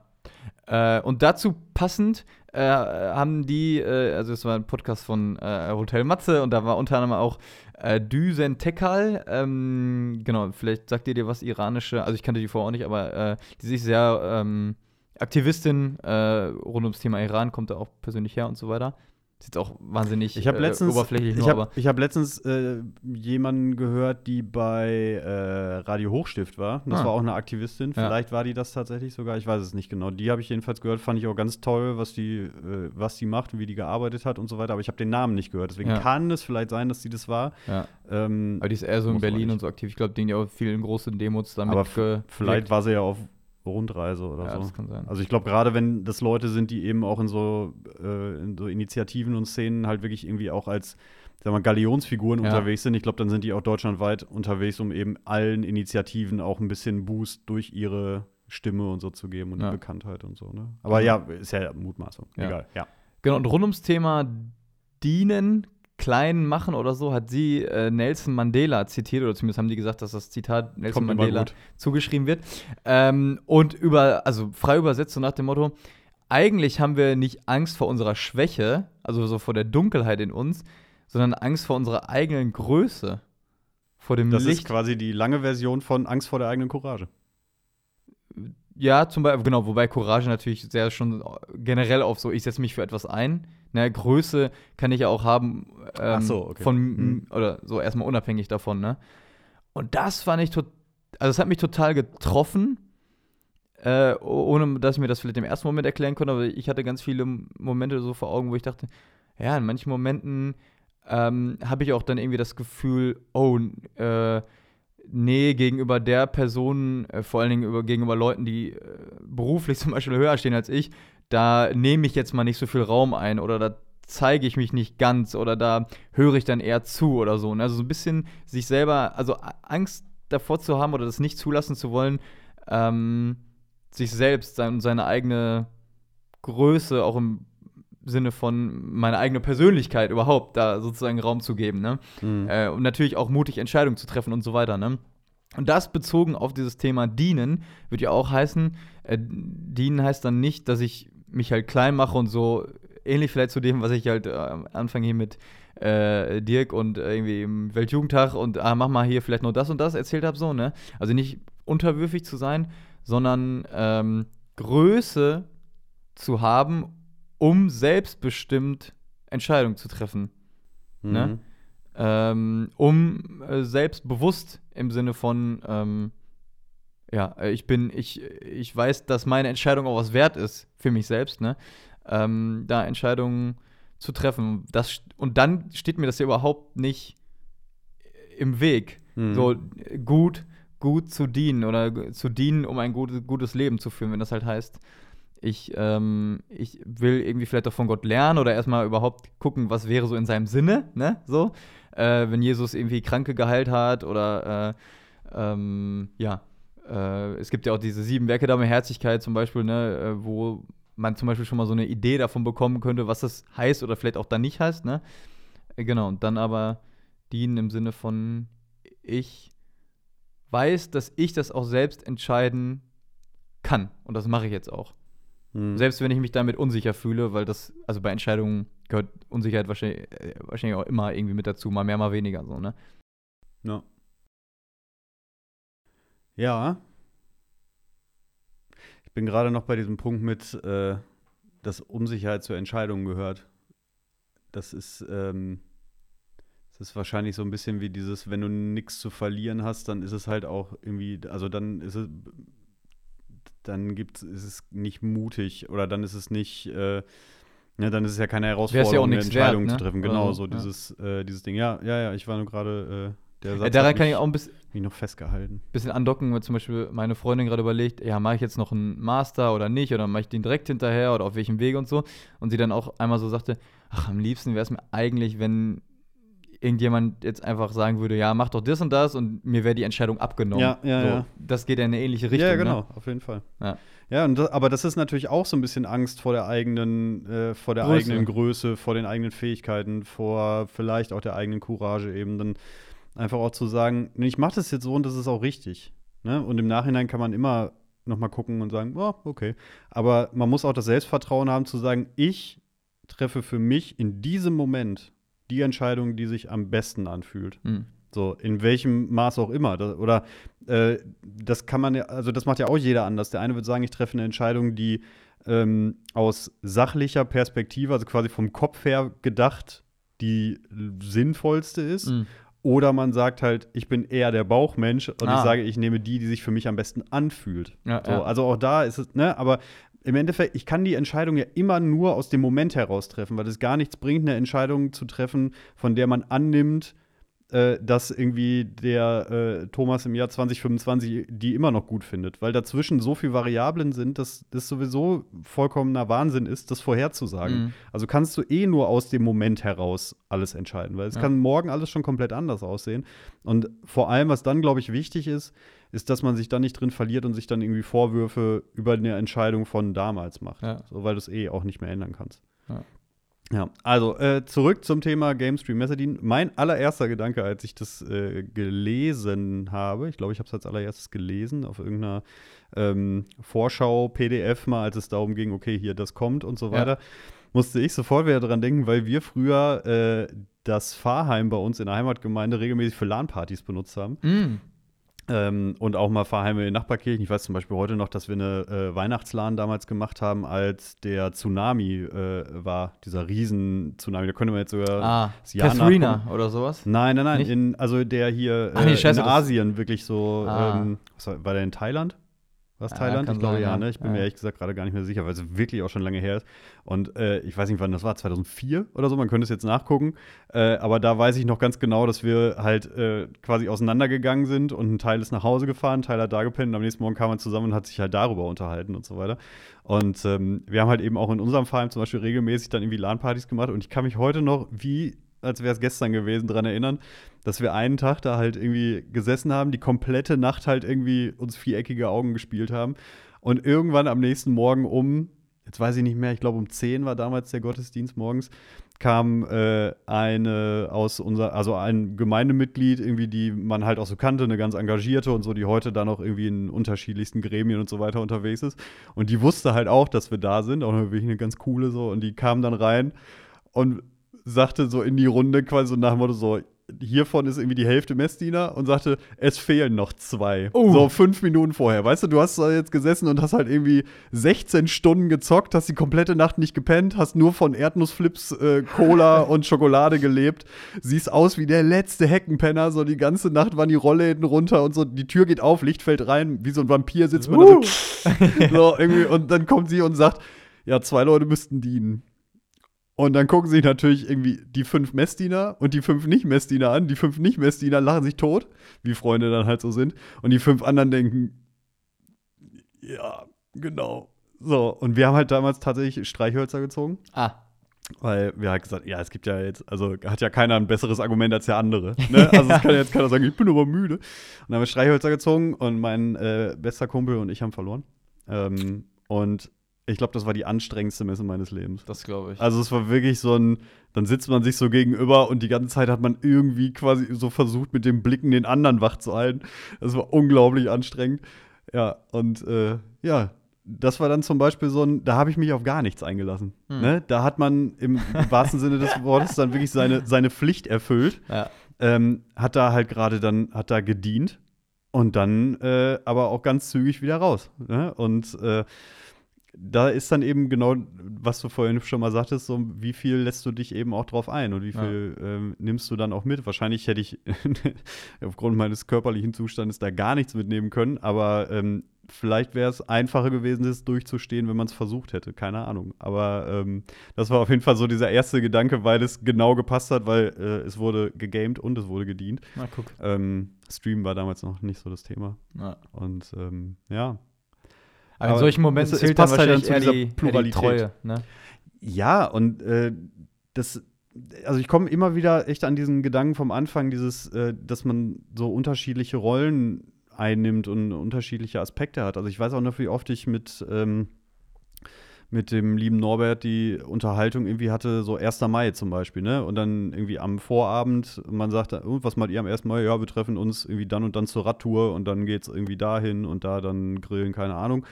[SPEAKER 1] Äh, und dazu passend äh, haben die, äh, also es war ein Podcast von äh, Hotel Matze und da war unter anderem auch äh, Düsen Tekal. Ähm, genau, vielleicht sagt ihr dir was iranische, also ich kannte die vorher auch nicht, aber äh, die sich sehr ähm, Aktivistin äh, rund ums Thema Iran, kommt da auch persönlich her und so weiter. Ist jetzt auch wahnsinnig
[SPEAKER 2] Ich habe
[SPEAKER 1] äh,
[SPEAKER 2] letztens,
[SPEAKER 1] oberflächlich
[SPEAKER 2] ich
[SPEAKER 1] nur,
[SPEAKER 2] habe ich hab letztens äh, jemanden gehört, die bei äh, Radio Hochstift war. Das
[SPEAKER 1] Ah.
[SPEAKER 2] war auch eine Aktivistin.
[SPEAKER 1] Ja.
[SPEAKER 2] Vielleicht war die das tatsächlich sogar. Ich weiß es nicht genau. Die habe ich jedenfalls gehört. Fand ich auch ganz toll, was die, äh, was die macht und wie die gearbeitet hat und so weiter. Aber ich habe den Namen nicht gehört. Deswegen
[SPEAKER 1] Ja.
[SPEAKER 2] kann es vielleicht sein, dass die das war.
[SPEAKER 1] ja.
[SPEAKER 2] Ähm,
[SPEAKER 1] aber die ist eher so in Berlin und so aktiv. Ich glaube, die haben ja auch viel in großen Demos damit
[SPEAKER 2] Aber vielleicht war sie ja auf Rundreise oder
[SPEAKER 1] Ja,
[SPEAKER 2] so.
[SPEAKER 1] das kann sein.
[SPEAKER 2] Also ich glaube, gerade wenn das Leute sind, die eben auch in so, äh, in so Initiativen und Szenen halt wirklich irgendwie auch als sagen wir, Galionsfiguren
[SPEAKER 1] Ja.
[SPEAKER 2] unterwegs sind, ich glaube, dann sind die auch deutschlandweit unterwegs, um eben allen Initiativen auch ein bisschen Boost durch ihre Stimme und so zu geben und
[SPEAKER 1] Ja.
[SPEAKER 2] die Bekanntheit und so. Ne? Aber ja, ist ja Mutmaßung. Egal, ja.
[SPEAKER 1] Genau, und rund ums Thema Dienen, klein machen oder so, hat sie äh, Nelson Mandela zitiert, oder zumindest haben die gesagt, dass das Zitat Nelson
[SPEAKER 2] Kommt
[SPEAKER 1] Mandela zugeschrieben wird. Ähm, und über, also frei übersetzt so nach dem Motto, eigentlich haben wir nicht Angst vor unserer Schwäche, also so vor der Dunkelheit in uns, sondern Angst vor unserer eigenen Größe. Vor dem
[SPEAKER 2] Das ist
[SPEAKER 1] Licht.
[SPEAKER 2] quasi die lange Version von Angst vor der eigenen Courage.
[SPEAKER 1] Ja, zum Beispiel, genau, wobei Courage natürlich sehr schon generell auf so, ich setze mich für etwas ein. Ne, Größe kann ich ja auch haben ähm,
[SPEAKER 2] so, okay.
[SPEAKER 1] von,
[SPEAKER 2] Mhm.
[SPEAKER 1] oder so erstmal unabhängig davon, ne? Und das fand ich total, also es hat mich total getroffen, äh, ohne dass ich mir das vielleicht im ersten Moment erklären konnte, aber ich hatte ganz viele Momente so vor Augen, wo ich dachte, ja, in manchen Momenten ähm, habe ich auch dann irgendwie das Gefühl, oh, äh, nee, gegenüber der Person, äh, vor allen Dingen über, gegenüber Leuten, die äh, beruflich [LAUGHS] zum Beispiel höher stehen als ich, da nehme ich jetzt mal nicht so viel Raum ein oder da zeige ich mich nicht ganz oder da höre ich dann eher zu oder so. ne? Also so ein bisschen sich selber, also Angst davor zu haben oder das nicht zulassen zu wollen, ähm, sich selbst sein, seine eigene Größe auch im Sinne von meine eigene Persönlichkeit überhaupt da sozusagen Raum zu geben, ne?
[SPEAKER 2] Mhm.
[SPEAKER 1] Äh, und natürlich auch mutig Entscheidungen zu treffen und so weiter, ne? Und das bezogen auf dieses Thema Dienen, würde ja auch heißen, äh, Dienen heißt dann nicht, dass ich mich halt klein mache und so ähnlich vielleicht zu dem, was ich halt äh, am Anfang hier mit äh, Dirk und äh, irgendwie im Weltjugendtag und ah, mach mal hier vielleicht noch das und das erzählt habe, so, ne? Also nicht unterwürfig zu sein, sondern ähm, Größe zu haben, um selbstbestimmt Entscheidungen zu treffen ne?
[SPEAKER 2] Mhm.
[SPEAKER 1] ähm, um äh, selbstbewusst im Sinne von, ähm, ja, äh, ich bin, ich, ich weiß, dass meine Entscheidung auch was wert ist für mich selbst, ne? Ähm, da Entscheidungen zu treffen. Das, und dann steht mir das ja überhaupt nicht im Weg,
[SPEAKER 2] Mhm.
[SPEAKER 1] so gut, gut zu dienen oder zu dienen, um ein gutes, gutes Leben zu führen, wenn das halt heißt, ich, ähm, ich will irgendwie vielleicht auch von Gott lernen oder erstmal überhaupt gucken, was wäre so in seinem Sinne, ne? So. Äh, wenn Jesus irgendwie Kranke geheilt hat oder äh, ähm, ja, äh, es gibt ja auch diese sieben Werke der Barmherzigkeit zum Beispiel, ne, äh, wo man zum Beispiel schon mal so eine Idee davon bekommen könnte, was das heißt oder vielleicht auch dann nicht heißt, ne? Äh, genau, und dann aber dienen im Sinne von, ich weiß, dass ich das auch selbst entscheiden kann. Und das mache ich jetzt auch.
[SPEAKER 2] Hm.
[SPEAKER 1] Selbst wenn ich mich damit unsicher fühle, weil das, also bei Entscheidungen gehört Unsicherheit wahrscheinlich, wahrscheinlich auch immer irgendwie mit dazu, mal mehr, mal weniger, so, ne?
[SPEAKER 2] Ja. Ja. Ich bin gerade noch bei diesem Punkt mit, äh, dass Unsicherheit zur Entscheidung gehört. Das ist, ähm, das ist wahrscheinlich so ein bisschen wie dieses, wenn du nichts zu verlieren hast, dann ist es halt auch irgendwie, also dann ist es, dann gibt ist es nicht mutig oder dann ist es nicht, äh, ne, dann ist es ja keine Herausforderung,
[SPEAKER 1] ja auch
[SPEAKER 2] eine Entscheidung
[SPEAKER 1] wert,
[SPEAKER 2] zu
[SPEAKER 1] ne?
[SPEAKER 2] treffen. Genau,
[SPEAKER 1] Oder
[SPEAKER 2] so
[SPEAKER 1] ja.
[SPEAKER 2] dieses, äh, dieses Ding. Ja, ja, ja, ich war nur gerade, äh, der Satz
[SPEAKER 1] daran
[SPEAKER 2] hat
[SPEAKER 1] kann
[SPEAKER 2] mich,
[SPEAKER 1] ich auch ein bisschen,
[SPEAKER 2] mich noch festgehalten.
[SPEAKER 1] bisschen andocken, weil zum Beispiel meine Freundin gerade überlegt, ja, mache ich jetzt noch einen Master oder nicht, oder mache ich den direkt hinterher oder auf welchem Weg und so. Und sie dann auch einmal so sagte, ach, am liebsten wäre es mir eigentlich, wenn irgendjemand jetzt einfach sagen würde, ja, mach doch das und das und mir wäre die Entscheidung abgenommen.
[SPEAKER 2] Ja, ja,
[SPEAKER 1] so,
[SPEAKER 2] ja.
[SPEAKER 1] Das geht ja in eine ähnliche Richtung.
[SPEAKER 2] ja, genau,
[SPEAKER 1] Ne?
[SPEAKER 2] auf jeden Fall.
[SPEAKER 1] Ja.
[SPEAKER 2] Ja, und das, aber das ist natürlich auch so ein bisschen Angst vor der eigenen, äh, vor der
[SPEAKER 1] Größe.
[SPEAKER 2] eigenen Größe, vor den eigenen Fähigkeiten, vor vielleicht auch der eigenen Courage eben dann einfach auch zu sagen, ich mache das jetzt so und das ist auch richtig. Ne? Und im Nachhinein kann man immer noch mal gucken und sagen, oh, okay. Aber man muss auch das Selbstvertrauen haben zu sagen, ich treffe für mich in diesem Moment die Entscheidung, die sich am besten anfühlt.
[SPEAKER 1] Hm.
[SPEAKER 2] So, in welchem Maß auch immer. Das, oder äh, das kann man ja, also das macht ja auch jeder anders. Der eine wird sagen, ich treffe eine Entscheidung, die ähm, aus sachlicher Perspektive, also quasi vom Kopf her gedacht, die sinnvollste ist.
[SPEAKER 1] Hm.
[SPEAKER 2] Oder man sagt halt, ich bin eher der Bauchmensch und ich
[SPEAKER 1] Ah.
[SPEAKER 2] sage, ich nehme die, die sich für mich am besten anfühlt.
[SPEAKER 1] Ja,
[SPEAKER 2] So,
[SPEAKER 1] ja.
[SPEAKER 2] Also auch da ist es, ne, aber im Endeffekt, ich kann die Entscheidung ja immer nur aus dem Moment heraus treffen, weil es gar nichts bringt, eine Entscheidung zu treffen, von der man annimmt, äh, dass irgendwie der äh, Thomas im Jahr 2025 die immer noch gut findet, weil dazwischen so viele Variablen sind, dass das sowieso vollkommener Wahnsinn ist, das vorherzusagen.
[SPEAKER 1] Mhm.
[SPEAKER 2] Also kannst du eh nur aus dem Moment heraus alles entscheiden, weil es
[SPEAKER 1] Ja.
[SPEAKER 2] kann morgen alles schon komplett anders aussehen. Und vor allem, was dann, glaube ich, wichtig ist, ist, dass man sich dann nicht drin verliert und sich dann irgendwie Vorwürfe über eine Entscheidung von damals macht.
[SPEAKER 1] Ja.
[SPEAKER 2] So, weil du es eh auch nicht mehr ändern kannst.
[SPEAKER 1] Ja.
[SPEAKER 2] Ja, also äh, zurück zum Thema Game Stream Messaging. Mein allererster Gedanke, als ich das äh, gelesen habe, ich glaube, ich habe es als allererstes gelesen auf irgendeiner ähm, Vorschau-PDF mal, als es darum ging, okay, hier das kommt und so
[SPEAKER 1] Ja.
[SPEAKER 2] weiter, musste ich sofort wieder dran denken, weil wir früher äh, das Fahrheim bei uns in der Heimatgemeinde regelmäßig für LAN-Partys benutzt haben.
[SPEAKER 1] Hm.
[SPEAKER 2] Ähm, und auch mal Fahrheime in Nachbarkirchen. Ich weiß zum Beispiel heute noch, dass wir eine äh, Weihnachtsladen damals gemacht haben, als der Tsunami äh, war, dieser Riesen-Tsunami. Da könnte man jetzt sogar
[SPEAKER 1] Ah,
[SPEAKER 2] das Jahr
[SPEAKER 1] Katharina oder sowas?
[SPEAKER 2] Nein, nein, nein. In, also der hier
[SPEAKER 1] Ach nee,
[SPEAKER 2] äh,
[SPEAKER 1] scheiße,
[SPEAKER 2] in Asien wirklich so.
[SPEAKER 1] Ah.
[SPEAKER 2] Ähm, war, war der in Thailand?
[SPEAKER 1] Ja,
[SPEAKER 2] Thailand?
[SPEAKER 1] kann
[SPEAKER 2] Ich glaube
[SPEAKER 1] sein,
[SPEAKER 2] ja,
[SPEAKER 1] ja.
[SPEAKER 2] ne? Ich bin
[SPEAKER 1] Ja.
[SPEAKER 2] mir ehrlich gesagt gerade gar nicht mehr sicher, weil es wirklich auch schon lange her ist. Und äh, ich weiß nicht, wann das war, 2004 oder so, man könnte es jetzt nachgucken. Äh, aber da weiß ich noch ganz genau, dass wir halt äh, quasi auseinandergegangen sind und ein Teil ist nach Hause gefahren, ein Teil hat da gepennt und am nächsten Morgen kam man zusammen und hat sich halt darüber unterhalten und so weiter. Und ähm, wir haben halt eben auch in unserem Verein zum Beispiel regelmäßig dann irgendwie LAN-Partys gemacht und ich kann mich heute noch wie als wäre es gestern gewesen, daran erinnern, dass wir einen Tag da halt irgendwie gesessen haben, die komplette Nacht halt irgendwie uns viereckige Augen gespielt haben. Und irgendwann am nächsten Morgen um, jetzt weiß ich nicht mehr, ich glaube um 10 war damals der Gottesdienst morgens, kam äh, eine aus unser, also ein Gemeindemitglied, irgendwie, die man halt auch so kannte, eine ganz engagierte und so, die heute dann auch irgendwie in unterschiedlichsten Gremien und so weiter unterwegs ist. Und die wusste halt auch, dass wir da sind, auch wirklich eine ganz coole so. Und die kam dann rein und sagte so in die Runde quasi so nach dem Motto so, hiervon ist irgendwie die Hälfte Messdiener und sagte, es fehlen noch zwei.
[SPEAKER 1] Oh.
[SPEAKER 2] So fünf Minuten vorher. Weißt du, du hast da jetzt gesessen und hast halt irgendwie 16 Stunden gezockt, hast die komplette Nacht nicht gepennt, hast nur von Erdnussflips, äh, Cola [LAUGHS] und Schokolade gelebt, siehst aus wie der letzte Heckenpenner, so die ganze Nacht waren die Rollläden runter und so, die Tür geht auf, Licht fällt rein, wie so ein Vampir sitzt man da so, [LAUGHS] so irgendwie und dann kommt sie und sagt, ja, zwei Leute müssten dienen. Und dann gucken sich natürlich irgendwie die fünf Messdiener und die fünf Nicht-Messdiener an. Die fünf Nicht-Messdiener lachen sich tot, wie Freunde dann halt so sind. Und die fünf anderen denken, ja, genau. So, und wir haben halt damals tatsächlich Streichhölzer gezogen.
[SPEAKER 1] Ah,
[SPEAKER 2] Weil wir halt gesagt, ja, es gibt ja jetzt, also hat ja keiner ein besseres Argument als der andere. [LAUGHS] Ne? Also es kann jetzt keiner sagen, ich bin aber müde. Und dann haben wir Streichhölzer gezogen und mein äh, bester Kumpel und ich haben verloren. Ähm, und ich glaube, das war die anstrengendste Messe meines Lebens.
[SPEAKER 1] Das glaube ich.
[SPEAKER 2] Also es war wirklich so ein, dann sitzt man sich so gegenüber und die ganze Zeit hat man irgendwie quasi so versucht, mit den Blicken den anderen wach zu halten. Das war unglaublich anstrengend. Ja, und äh, ja, das war dann zum Beispiel so ein, da habe ich mich auf gar nichts eingelassen.
[SPEAKER 1] Hm.
[SPEAKER 2] Ne? Da hat man im wahrsten Sinne des [LAUGHS] Wortes dann wirklich seine, seine Pflicht erfüllt.
[SPEAKER 1] ja.
[SPEAKER 2] Ähm, hat da halt gerade dann, hat da gedient und dann äh, aber auch ganz zügig wieder raus. Ne? Und äh, da ist dann eben genau, was du vorhin schon mal sagtest, so wie viel lässt du dich eben auch drauf ein und wie viel ähm, nimmst du dann auch mit. Wahrscheinlich hätte ich [LAUGHS] aufgrund meines körperlichen Zustandes da gar nichts mitnehmen können, aber ähm, vielleicht wäre es einfacher gewesen, das durchzustehen, wenn man es versucht hätte. Keine Ahnung. Aber ähm, das war auf jeden Fall so dieser erste Gedanke, weil es genau gepasst hat, weil äh, es wurde gegamed und es wurde gedient.
[SPEAKER 1] Na, guck.
[SPEAKER 2] Ähm, Stream war damals noch nicht so das Thema.
[SPEAKER 1] Ja.
[SPEAKER 2] Und ähm, ja.
[SPEAKER 1] Aber in
[SPEAKER 2] Aber
[SPEAKER 1] solchen Momenten
[SPEAKER 2] es- es
[SPEAKER 1] zählt dann
[SPEAKER 2] passt halt
[SPEAKER 1] wahrscheinlich
[SPEAKER 2] dann
[SPEAKER 1] eher
[SPEAKER 2] zu
[SPEAKER 1] die,
[SPEAKER 2] dieser
[SPEAKER 1] eher die
[SPEAKER 2] Pluralität.
[SPEAKER 1] Treue. Ne?
[SPEAKER 2] Ja, und äh, das, also ich komme immer wieder echt an diesen Gedanken vom Anfang, dieses, äh, dass man so unterschiedliche Rollen einnimmt und unterschiedliche Aspekte hat. Also ich weiß auch noch, wie oft ich mit, ähm, mit dem lieben Norbert die Unterhaltung irgendwie hatte, so 1. Mai zum Beispiel, ne? Und dann irgendwie am Vorabend, man sagt, oh, was macht ihr am 1. Mai? Ja, wir treffen uns irgendwie dann und dann zur Radtour und dann geht's irgendwie dahin und da dann grillen, keine Ahnung.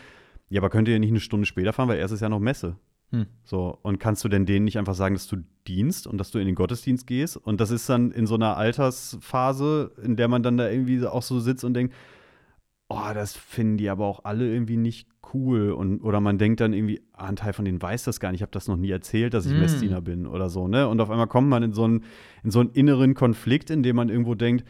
[SPEAKER 2] Ja, aber könnt ihr nicht eine Stunde später fahren, weil erst ist ja noch Messe.
[SPEAKER 1] Hm.
[SPEAKER 2] So, und kannst du denn denen nicht einfach sagen, dass du dienst und dass du in den Gottesdienst gehst? Und das ist dann in so einer Altersphase, in der man dann da irgendwie auch so sitzt und denkt, oh, das finden die aber auch alle irgendwie nicht cool. Und, oder man denkt dann irgendwie, ah, ein Teil von denen weiß das gar nicht, ich habe das noch nie erzählt, dass ich
[SPEAKER 1] Mm.
[SPEAKER 2] Messdiener bin oder so, ne? Und auf einmal kommt man in so einen, in so einen inneren Konflikt, in dem man irgendwo denkt,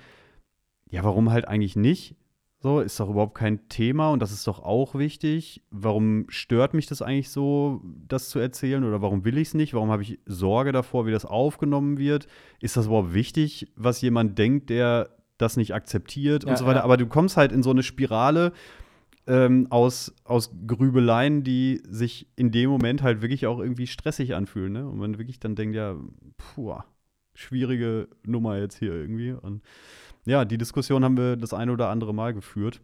[SPEAKER 2] ja, warum halt eigentlich nicht? So, ist doch überhaupt kein Thema und das ist doch auch wichtig. Warum stört mich das eigentlich so, das zu erzählen oder warum will ich es nicht? Warum habe ich Sorge davor, wie das aufgenommen wird? Ist das überhaupt wichtig, was jemand denkt, der das nicht akzeptiert
[SPEAKER 1] Ja,
[SPEAKER 2] und so weiter?
[SPEAKER 1] ja.
[SPEAKER 2] Aber du kommst halt in so eine Spirale ähm, aus, aus Grübeleien, die sich in dem Moment halt wirklich auch irgendwie stressig anfühlen. Ne? Und man wirklich dann denkt, ja, puh, schwierige Nummer jetzt hier irgendwie. Und ja, die Diskussion haben wir das eine oder andere Mal geführt.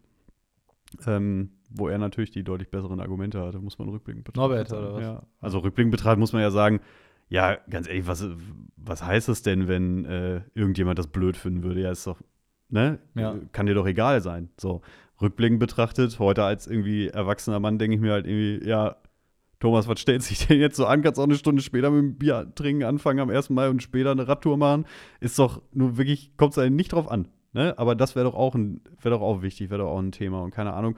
[SPEAKER 2] Ähm, wo er natürlich die deutlich besseren Argumente hatte, muss man rückblickend betrachten.
[SPEAKER 1] Norbert, oder was?
[SPEAKER 2] Ja. Also rückblickend betrachtet muss man ja sagen, ja, ganz ehrlich, was, was heißt es denn, wenn äh, irgendjemand das blöd finden würde? Ja, ist doch, ne?
[SPEAKER 1] Ja.
[SPEAKER 2] Kann dir doch egal sein. So, rückblickend betrachtet, heute als irgendwie erwachsener Mann denke ich mir halt irgendwie, ja, Thomas, was stellt sich denn jetzt so an? Kannst auch eine Stunde später mit dem Bier trinken anfangen am 1. Mai und später eine Radtour machen? Ist doch nur wirklich, kommt es eigentlich nicht drauf an. Ne? Aber das wäre doch auch ein, wäre doch auch wichtig, wäre doch auch ein Thema. Und keine Ahnung,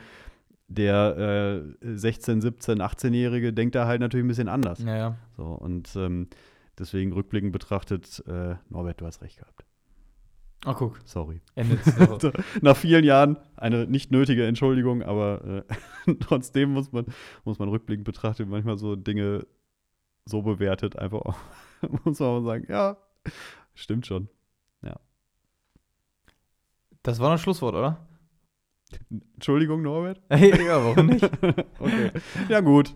[SPEAKER 2] der äh, 16, 17, 18-Jährige denkt da halt natürlich ein bisschen anders.
[SPEAKER 1] Ja, ja.
[SPEAKER 2] So, und ähm, deswegen rückblickend betrachtet, äh, Norbert, du hast recht gehabt.
[SPEAKER 1] Oh, guck.
[SPEAKER 2] Sorry.
[SPEAKER 1] Endet so. [LAUGHS]
[SPEAKER 2] Nach vielen Jahren eine nicht nötige Entschuldigung, aber äh, [LAUGHS] trotzdem muss man, muss man rückblickend betrachtet manchmal so Dinge so bewertet, einfach auch, [LAUGHS] muss man auch sagen, ja, stimmt schon.
[SPEAKER 1] Das war noch Schlusswort, oder?
[SPEAKER 2] Entschuldigung, Norbert?
[SPEAKER 1] ja, warum nicht?
[SPEAKER 2] okay. Ja, gut.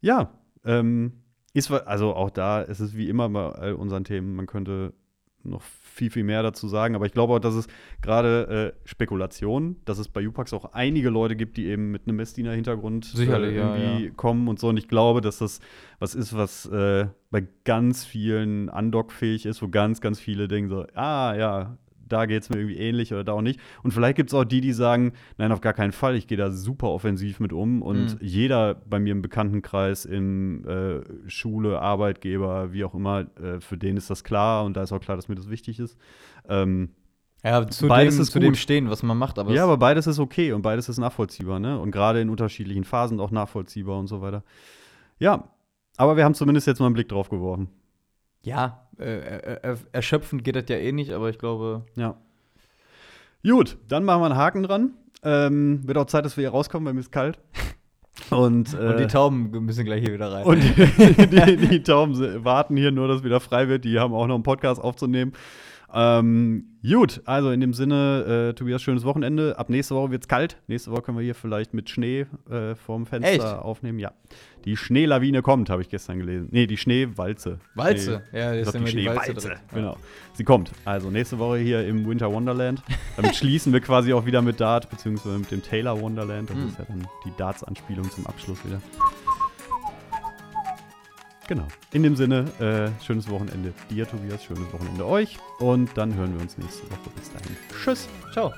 [SPEAKER 2] Ja, ähm, ist, also auch da ist es wie immer bei all unseren Themen, man könnte noch viel, viel mehr dazu sagen, aber ich glaube auch, dass es gerade äh, Spekulation, dass es bei Upax auch einige Leute gibt, die eben mit einem Messdiener-Hintergrund äh,
[SPEAKER 1] ja,
[SPEAKER 2] irgendwie
[SPEAKER 1] ja.
[SPEAKER 2] kommen und so. Und ich glaube, dass das was ist, was äh, bei ganz vielen undockfähig ist, wo ganz, ganz viele denken so, ah ja, da geht es mir irgendwie ähnlich oder da auch nicht. Und vielleicht gibt es auch die, die sagen, nein, auf gar keinen Fall, ich gehe da super offensiv mit um. Und
[SPEAKER 1] Mhm.
[SPEAKER 2] jeder bei mir im Bekanntenkreis, in äh, Schule, Arbeitgeber, wie auch immer, äh, für den ist das klar und da ist auch klar, dass mir das wichtig ist. Ähm,
[SPEAKER 1] Ja, zu,
[SPEAKER 2] Beides
[SPEAKER 1] dem,
[SPEAKER 2] ist
[SPEAKER 1] zu dem stehen, was man macht. Aber
[SPEAKER 2] ja, aber beides ist okay und beides ist nachvollziehbar, ne? Und gerade in unterschiedlichen Phasen auch nachvollziehbar und so weiter. Ja, aber wir haben zumindest jetzt mal einen Blick drauf geworfen.
[SPEAKER 1] Ja äh, äh, äh, erschöpfend geht das ja eh nicht, aber ich glaube,
[SPEAKER 2] Ja. Gut, dann machen wir einen Haken dran. Ähm, wird auch Zeit, dass wir hier rauskommen, weil mir ist kalt. [LAUGHS] Und, äh,
[SPEAKER 1] und die Tauben müssen gleich hier wieder rein.
[SPEAKER 2] und [LAUGHS] die, die, die Tauben warten hier nur, dass wieder frei wird. Die haben auch noch einen Podcast aufzunehmen. Ähm, gut, also in dem Sinne, äh, Tobias, schönes Wochenende. Ab nächste Woche wird es kalt. Nächste Woche können wir hier vielleicht mit Schnee äh, vorm Fenster
[SPEAKER 1] Echt?
[SPEAKER 2] aufnehmen. Ja. Die Schneelawine kommt, habe ich gestern gelesen. Nee, die Schneewalze.
[SPEAKER 1] Walze.
[SPEAKER 2] Schnee,
[SPEAKER 1] Ja,
[SPEAKER 2] ich
[SPEAKER 1] ist
[SPEAKER 2] die Schneewalze.
[SPEAKER 1] drin.
[SPEAKER 2] Genau. Sie kommt. Also nächste Woche hier im Winter Wonderland. Damit schließen wir quasi auch wieder mit Dart, beziehungsweise mit dem Taylor Wonderland. Das
[SPEAKER 1] Mhm.
[SPEAKER 2] ist ja dann die Darts-Anspielung zum Abschluss wieder. Genau. In dem Sinne, äh, schönes Wochenende dir, Tobias, schönes Wochenende euch. Und dann hören wir uns nächste Woche. Bis dahin. Tschüss.
[SPEAKER 1] Ciao.